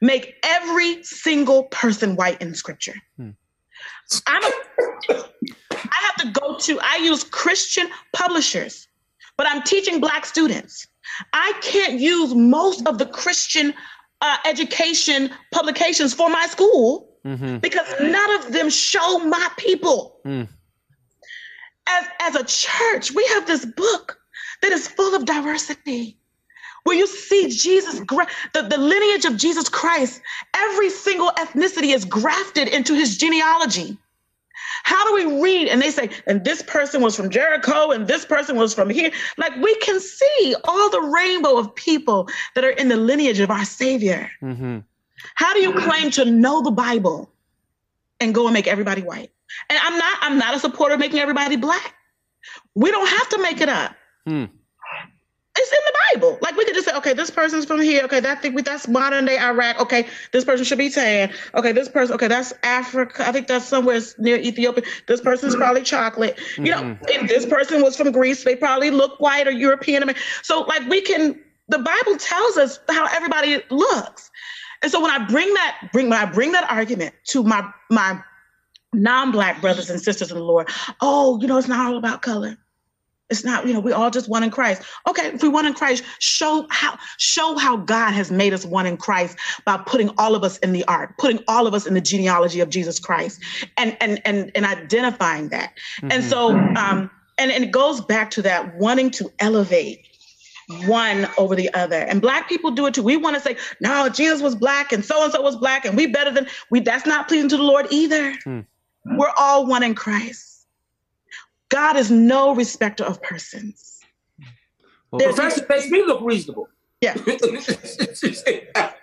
make every single person white in scripture. Hmm. I'm a, I have to go to, I use Christian publishers, but I'm teaching Black students. I can't use most of the Christian uh, education publications for my school mm-hmm. because none of them show my people. Mm. As, as a church, we have this book that is full of diversity where you see Jesus, the, the lineage of Jesus Christ, every single ethnicity is grafted into his genealogy. How do we read? And they say, and this person was from Jericho, and this person was from here. Like we can see all the rainbow of people that are in the lineage of our Savior. Mm-hmm. How do you claim to know the Bible and go and make everybody white? And I'm not, I'm not a supporter of making everybody black. We don't have to make it up. Hmm. It's in the Bible. Like we could just say, okay, this person's from here. Okay, that think that's modern day Iraq. Okay, this person should be tan. Okay, this person. Okay, that's Africa. I think that's somewhere near Ethiopia. This person's probably chocolate. You know, mm-hmm. this person was from Greece. They probably look white or European. So like we can. The Bible tells us how everybody looks. And so when I bring that bring when I bring that argument to my my non-black brothers and sisters in the Lord, oh, you know, it's not all about color. It's not, you know, we all just one in Christ. Okay, if we one in Christ, show how show how God has made us one in Christ by putting all of us in the ark, putting all of us in the genealogy of Jesus Christ, and and and and identifying that. Mm-hmm. And so, um, and and it goes back to that wanting to elevate one over the other. And black people do it too. We want to say, no, Jesus was black and so and so was black, and we better than we. That's not pleasing to the Lord either. Mm. We're all one in Christ. God is no respecter of persons. Well, Professor makes me look reasonable. Yeah.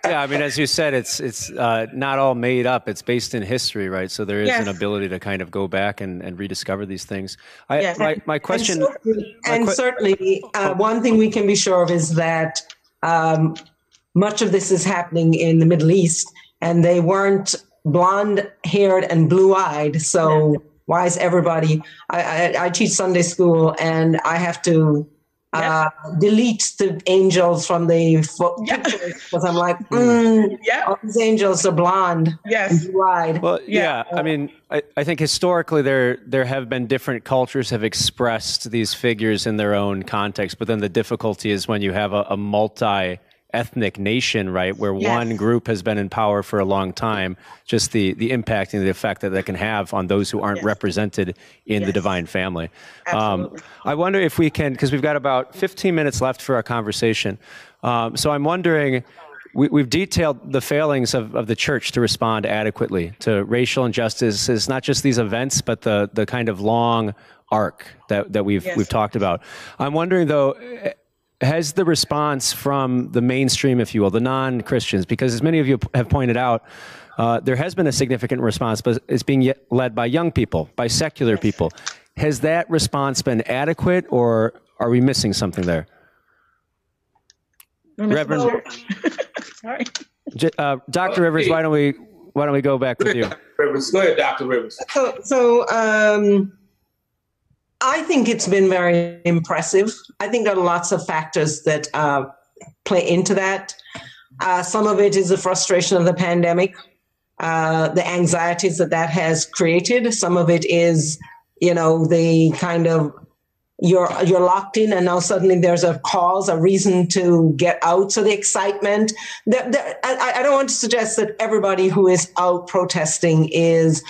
yeah, I mean, as you said, it's it's uh, not all made up. It's based in history, right? So there is yes. an ability to kind of go back and, and rediscover these things. I, yes. my, my question. And certainly, and qu- certainly uh, one thing we can be sure of is that um, much of this is happening in the Middle East, and they weren't blonde haired and blue eyed. So. Yeah why is everybody? I, I, I teach Sunday school and I have to uh, delete the angels from the fo- yep. because I'm like, mm, yeah, all these angels are blonde, yes, wide. Well, yeah, yeah. I mean, I, I think historically there there have been different cultures have expressed these figures in their own context, but then the difficulty is when you have a, a multi ethnic nation, right, where yes. one group has been in power for a long time, just the the impact and the effect that that can have on those who aren't yes. represented in yes. the divine family. Um, I wonder if we can, because we've got about 15 minutes left for our conversation. Um, so I'm wondering. We, have detailed the failings of, of the church to respond adequately to racial injustices, not just these events, but the, the kind of long arc that, that we've, we've talked about. I'm wondering, though, has the response from the mainstream, if you will, the non Christians, because as many of you have pointed out, uh, there has been a significant response, but it's being led by young people, by secular people. Has that response been adequate, or are we missing something there? Reverend, sorry, uh, Dr. Rivers, why don't we why don't we go back with you? Rivers, go ahead, Dr. Rivers. So, so um, I think it's been very impressive. I think there are lots of factors that uh, play into that. Uh, some of it is the frustration of the pandemic, uh, the anxieties that that has created. Some of it is, you know, the kind of you're you're locked in, and now suddenly there's a cause, a reason to get out. So the excitement. I, I don't want to suggest that everybody who is out protesting is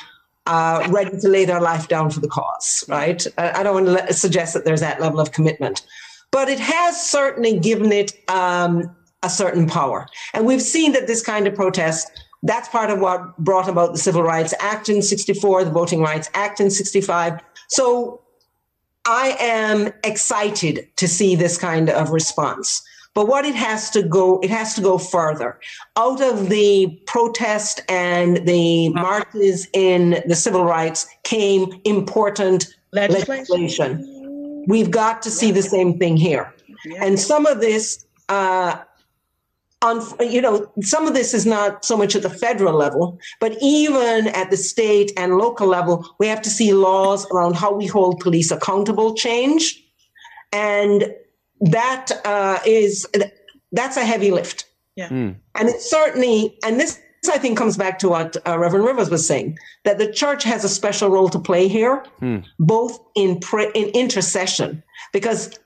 uh, ready to lay their life down for the cause, right? I don't want to suggest that there's that level of commitment, but it has certainly given it um, a certain power. And we've seen that this kind of protest, that's part of what brought about the Civil Rights Act in 64, the Voting Rights Act in 65. So I am excited to see this kind of response. But what it has to go, it has to go further. Out of the protest and the marches in the civil rights came important legislation. legislation. We've got to see the same thing here. And some of this, uh, on, you know, some of this is not so much at the federal level, but even at the state and local level, we have to see laws around how we hold police accountable change. And that uh, is that's a heavy lift. Yeah. Mm. And it certainly, and this I think comes back to what uh, Reverend Rivers was saying that the church has a special role to play here, mm. both in pre- in intercession, because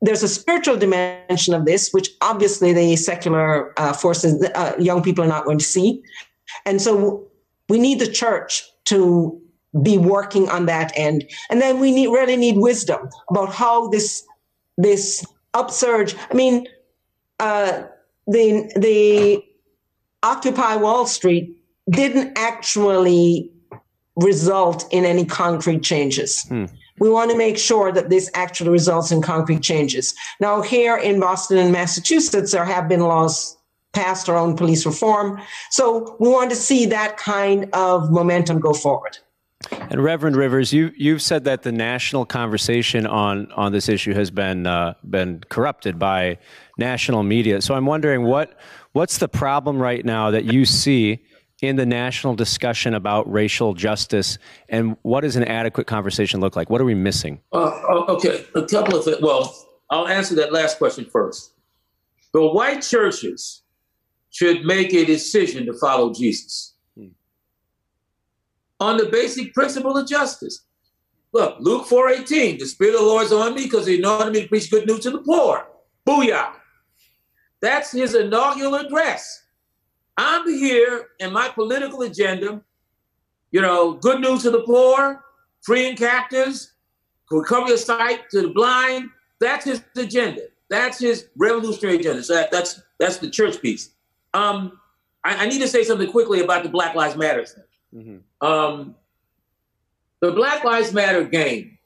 there's a spiritual dimension of this, which obviously the secular uh, forces, uh, young people are not going to see, and so we need the church to be working on that end, and then we need really need wisdom about how this this upsurge. I mean, uh, the the Occupy Wall Street didn't actually result in any concrete changes. Hmm. We want to make sure that this actually results in concrete changes. Now, here in Boston and Massachusetts, there have been laws passed around police reform. So we want to see that kind of momentum go forward. And Reverend Rivers, you you've said that the national conversation on on this issue has been uh, been corrupted by national media. So I'm wondering what what's the problem right now that you see in the national discussion about racial justice, and what does an adequate conversation look like? What are we missing? Uh, okay, a couple of things. Well, I'll answer that last question first. The white churches should make a decision to follow Jesus on the basic principle of justice. Look, Luke 4:18, the Spirit of the Lord is on me because he anointed me to preach good news to the poor. Booyah. That's his inaugural address. I'm here in my political agenda, you know, good news to the poor, freeing captives, recovery of sight to the blind. That's his agenda. That's his revolutionary agenda. So that, that's that's the church piece. Um, I, I, need to say something quickly about the Black Lives Matter thing. Mm-hmm. Um, the Black Lives Matter game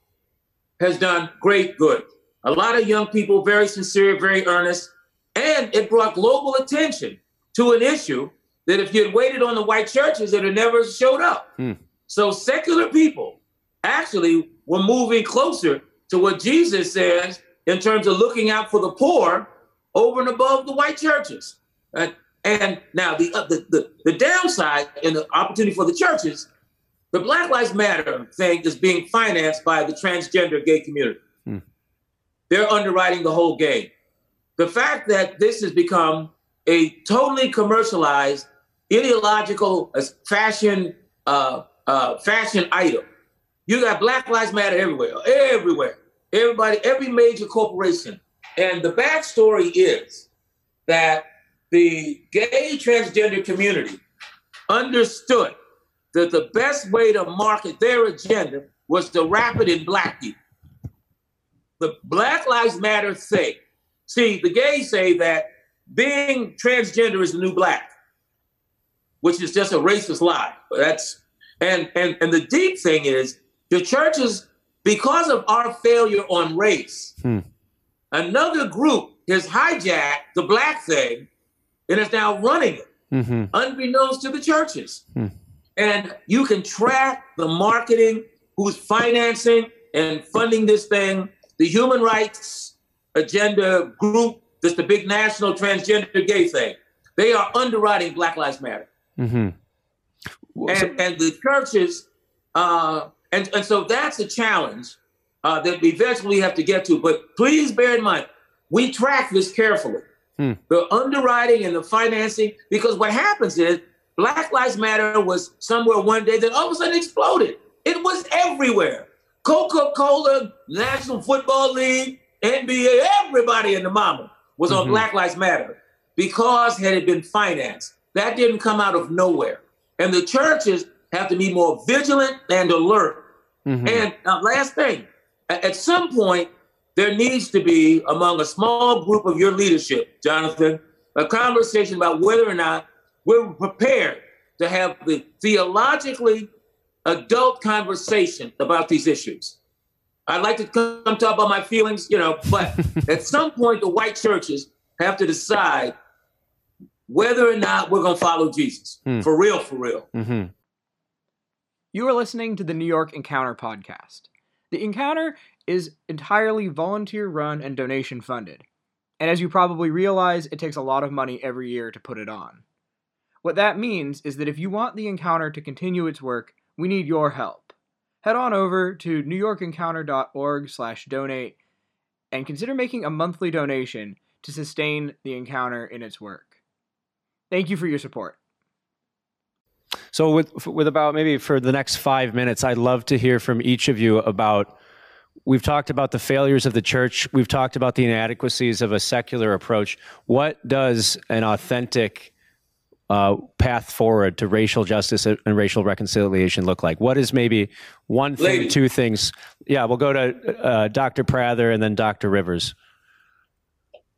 has done great good. A lot of young people, very sincere, very earnest, and it brought global attention to an issue that if you had waited on the white churches, it had never showed up. Mm. So secular people actually were moving closer to what Jesus says in terms of looking out for the poor over and above the white churches. Uh, and now the, uh, the, the the downside and the opportunity for the churches, the Black Lives Matter thing is being financed by the transgender gay community. Hmm. They're underwriting the whole game. The fact that this has become a totally commercialized, ideological uh, fashion uh, uh, fashion item. You got Black Lives Matter everywhere, everywhere. Everybody, every major corporation. And the backstory is that the gay transgender community understood that the best way to market their agenda was to wrap it in black people. The Black Lives Matter thing. See, the gays say that being transgender is the new black, which is just a racist lie. That's and and and the deep thing is the churches, because of our failure on race, hmm. another group has hijacked the black thing and is now running it, mm-hmm. unbeknownst to the churches. Mm. And you can track the marketing, who's financing and funding this thing, the human rights agenda group, that's the big national transgender gay thing. They are underwriting Black Lives Matter. Mm-hmm. And, and the churches, uh, and, and so that's a challenge uh, that we eventually have to get to. But please bear in mind, we track this carefully. Hmm. The underwriting and the financing, because what happens is Black Lives Matter was somewhere one day, then all of a sudden exploded. It was everywhere. Coca-Cola, National Football League, NBA, everybody in the mama was on mm-hmm. Black Lives Matter because had it been financed. That didn't come out of nowhere. And the churches have to be more vigilant and alert. Mm-hmm. And uh, last thing, at some point, there needs to be among a small group of your leadership, Jonathan, a conversation about whether or not we're prepared to have the theologically adult conversation about these issues. I'd like to come talk about my feelings, you know, but at some point, the white churches have to decide whether or not we're going to follow Jesus. Hmm. For real, for real. Mm-hmm. You are listening to the New York Encounter podcast. The Encounter is entirely volunteer run and donation funded. And as you probably realize, it takes a lot of money every year to put it on. What that means is that if you want the encounter to continue its work, we need your help. Head on over to newyorkencounter.org/donate and consider making a monthly donation to sustain the encounter in its work. Thank you for your support. So with with about maybe for the next 5 minutes I'd love to hear from each of you about We've talked about the failures of the church. We've talked about the inadequacies of a secular approach. What does an authentic uh, path forward to racial justice and racial reconciliation look like? What is maybe one thing, Lady. two things? Yeah, we'll go to uh, Dr. Prather and then Dr. Rivers.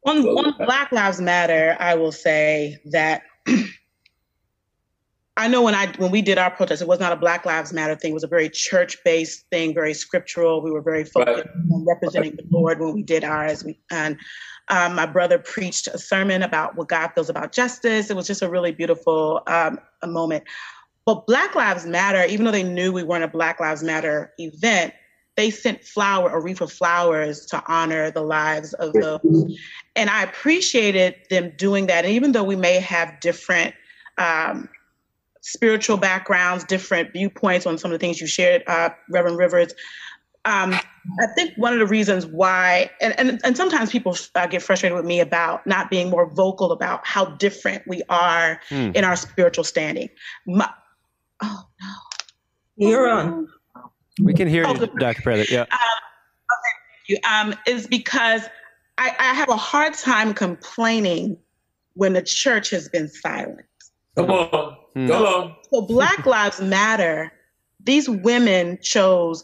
On, on, Black Lives Matter, I will say that I know when I when we did our protest, it was not a Black Lives Matter thing. It was a very church based thing, very scriptural. We were very focused right. on representing the Lord when we did ours. We, and um, my brother preached a sermon about what God feels about justice. It was just a really beautiful um, a moment. But Black Lives Matter, even though they knew we weren't a Black Lives Matter event, they sent flower a wreath of flowers to honor the lives of the and i appreciated them doing that and even though we may have different um, spiritual backgrounds different viewpoints on some of the things you shared uh, reverend rivers um, i think one of the reasons why and, and, and sometimes people uh, get frustrated with me about not being more vocal about how different we are mm. in our spiritual standing My, oh no you're on we can hear you, Dr. Prather. Yeah. Um, okay, you. Um, is because I, I have a hard time complaining when the church has been silent. Come on. Hmm. Come on. So Black Lives Matter, these women chose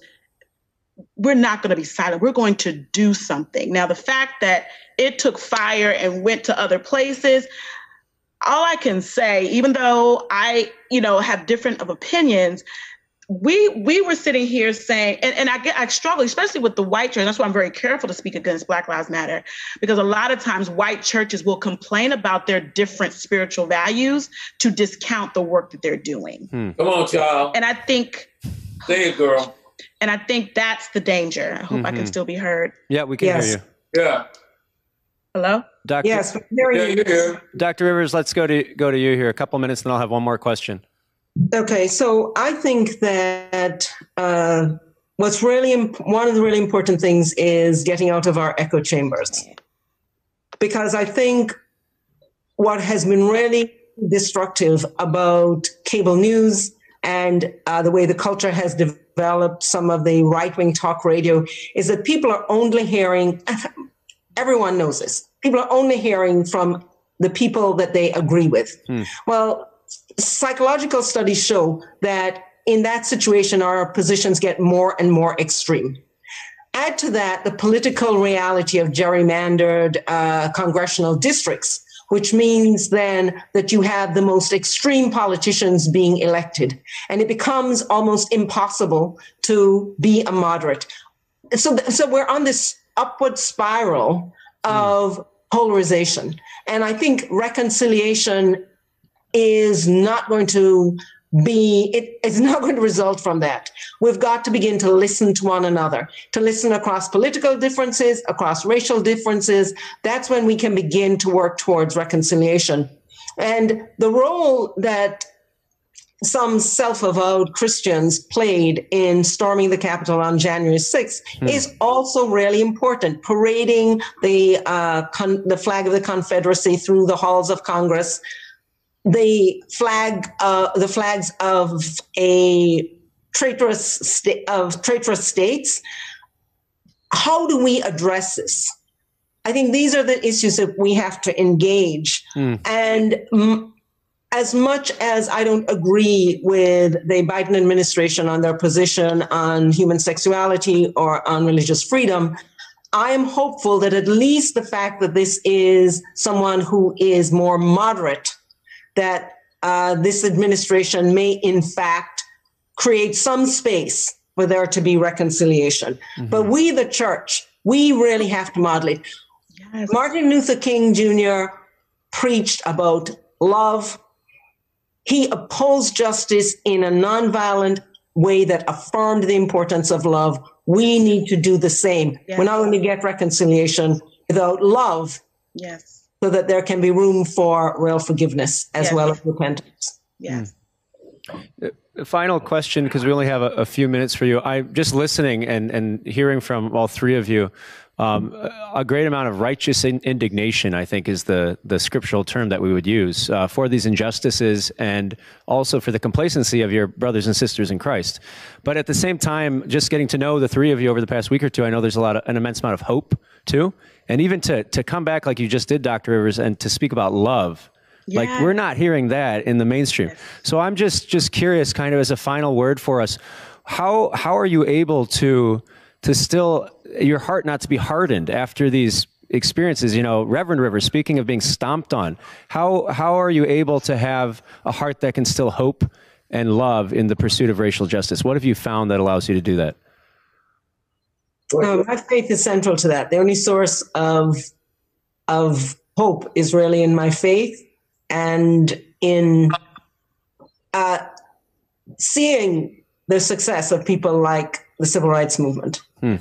we're not going to be silent. We're going to do something. Now, the fact that it took fire and went to other places, all I can say, even though I, you know, have different of opinions, we we were sitting here saying, and, and I get I struggle, especially with the white church. That's why I'm very careful to speak against Black Lives Matter, because a lot of times white churches will complain about their different spiritual values to discount the work that they're doing. Hmm. Come on, child. And I think Say it, girl. And I think that's the danger. I hope mm-hmm. I can mm-hmm. still be heard. Yeah, we can yes. hear you. Yeah. Hello? Doctor, yes, yeah, Dr. Rivers, let's go to go to you here. A couple minutes, then I'll have one more question. Okay, so I think that uh, what's really imp- one of the really important things is getting out of our echo chambers, because I think what has been really destructive about cable news and uh, the way the culture has developed some of the right wing talk radio is that people are only hearing. Everyone knows this. People are only hearing from the people that they agree with. Hmm. Well, psychological studies show that in that situation, our positions get more and more extreme. Add to that the political reality of gerrymandered uh, congressional districts, which means then that you have the most extreme politicians being elected. And it becomes almost impossible to be a moderate. So, so we're on this upward spiral of mm. polarization. And I think reconciliation is not going to be it, it's not going to result from that we've got to begin to listen to one another to listen across political differences across racial differences that's when we can begin to work towards reconciliation and the role that some self-avowed Christians played in storming the Capitol on January 6th hmm. is also really important. Parading the uh, con- the flag of the Confederacy through the halls of Congress, the flag, uh, the flags of a traitorous sta- of traitorous states. How do we address this? I think these are the issues that we have to engage. Mm. And m- as much as I don't agree with the Biden administration on their position on human sexuality or on religious freedom, I am hopeful that at least the fact that this is someone who is more moderate that uh, this administration may, in fact, create some space for there to be reconciliation. Mm-hmm. But we, the church, we really have to model it. Yes. Martin Luther King Jr. preached about love. He opposed justice in a nonviolent way that affirmed the importance of love. We need to do the same. Yes. We're not going to get reconciliation without love. Yes so that there can be room for real forgiveness as yes. well as repentance. Yes. Mm. Final question, because we only have a, a, few minutes for you. I'm just listening and, and hearing from all three of you. Um, a great amount of righteous in- indignation, I think, is the the scriptural term that we would use uh, for these injustices and also for the complacency of your brothers and sisters in Christ. But at the same time, just getting to know the three of you over the past week or two, I know there's a lot of an immense amount of hope too, and even to to come back like you just did, Dr. Rivers, and to speak about love. Like we're not hearing that in the mainstream. So I'm just just curious, kind of as a final word for us, how how are you able to to still your heart not to be hardened after these experiences. You know, Reverend Rivers, speaking of being stomped on, how how are you able to have a heart that can still hope and love in the pursuit of racial justice? What have you found that allows you to do that? Um, my faith is central to that. The only source of of hope is really in my faith and in uh, seeing the success of people like the civil rights movement. Hmm.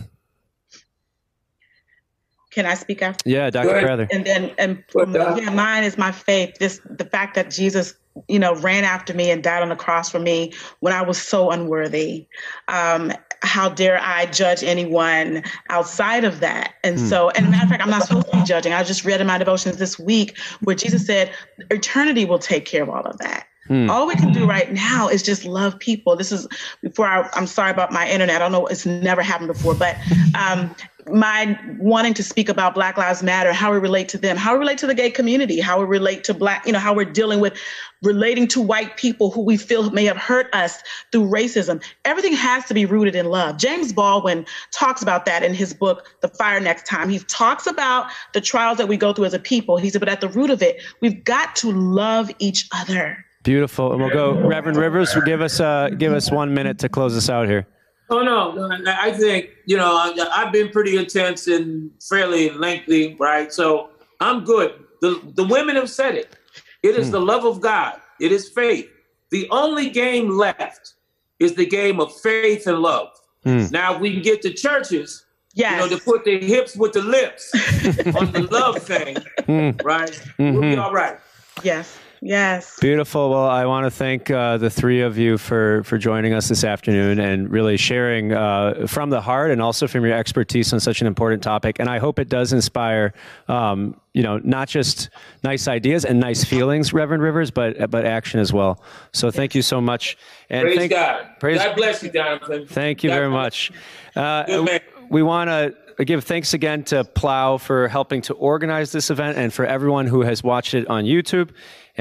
Can I speak after? Yeah, Dr. Prather. And then, and yeah, mine is my faith. Just the fact that Jesus, you know, ran after me and died on the cross for me when I was so unworthy. Um, how dare I judge anyone outside of that? And hmm. so, and matter of fact, I'm not supposed to be judging. I just read in my devotions this week where Jesus said, eternity will take care of all of that. Hmm. All we can do right now is just love people. This is before I, am sorry about my internet. I don't know. It's never happened before, but um, my wanting to speak about Black Lives Matter, how we relate to them, how we relate to the gay community, how we relate to Black, you know, how we're dealing with relating to white people who we feel may have hurt us through racism. Everything has to be rooted in love. James Baldwin talks about that in his book, The Fire Next Time. He talks about the trials that we go through as a people. He said, but at the root of it, we've got to love each other. Beautiful. And we'll go, Reverend Rivers, give us uh, give us one minute to close us out here. Oh no, I think you know I've been pretty intense and fairly lengthy, right? So I'm good. The the women have said it. It is mm. the love of God. It is faith. The only game left is the game of faith and love. Mm. Now we can get to churches, yes. you know, to put their hips with the lips on the love thing, mm. right? Mm-hmm. We'll be all right. Yes. Yes. Beautiful. Well, I want to thank uh, the three of you for for joining us this afternoon and really sharing uh, from the heart and also from your expertise on such an important topic. And I hope it does inspire, um, you know, not just nice ideas and nice feelings, Reverend Rivers, but but action as well. So thank you so much. And praise thank, God. Praise, God bless you, Jonathan. Thank you God very much. Uh, we want to give thanks again to Plough for helping to organize this event and for everyone who has watched it on YouTube.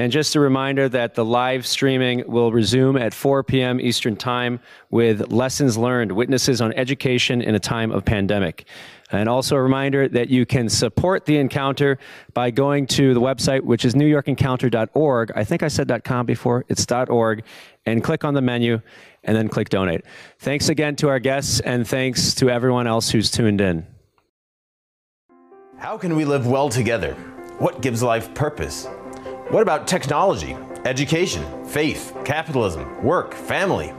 And just a reminder that the live streaming will resume at 4 p.m. Eastern Time with lessons learned, witnesses on education in a time of pandemic. And also a reminder that you can support the encounter by going to the website, which is newyorkencounter.org. I think I said .com before. It's .org, and click on the menu, and then click donate. Thanks again to our guests, and thanks to everyone else who's tuned in. How can we live well together? What gives life purpose? What about technology, education, faith, capitalism, work, family?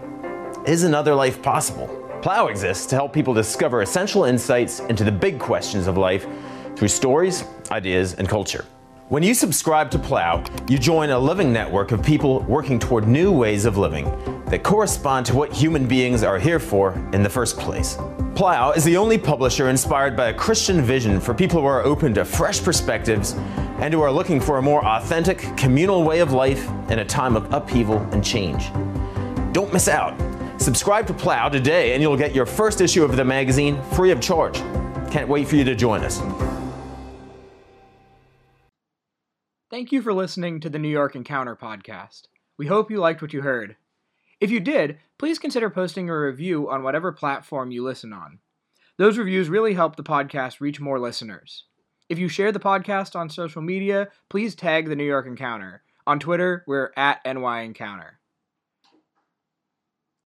Is another life possible? Plough exists to help people discover essential insights into the big questions of life through stories, ideas, and culture. When you subscribe to Plough, you join a living network of people working toward new ways of living that correspond to what human beings are here for in the first place. Plough is the only publisher inspired by a Christian vision for people who are open to fresh perspectives and who are looking for a more authentic, communal way of life in a time of upheaval and change. Don't miss out. Subscribe to Plough today and you'll get your first issue of the magazine free of charge. Can't wait for you to join us. Thank you for listening to the New York Encounter podcast. We hope you liked what you heard. If you did, please consider posting a review on whatever platform you listen on. Those reviews really help the podcast reach more listeners. If you share the podcast on social media, please tag the New York Encounter. On Twitter, we're at NY Encounter.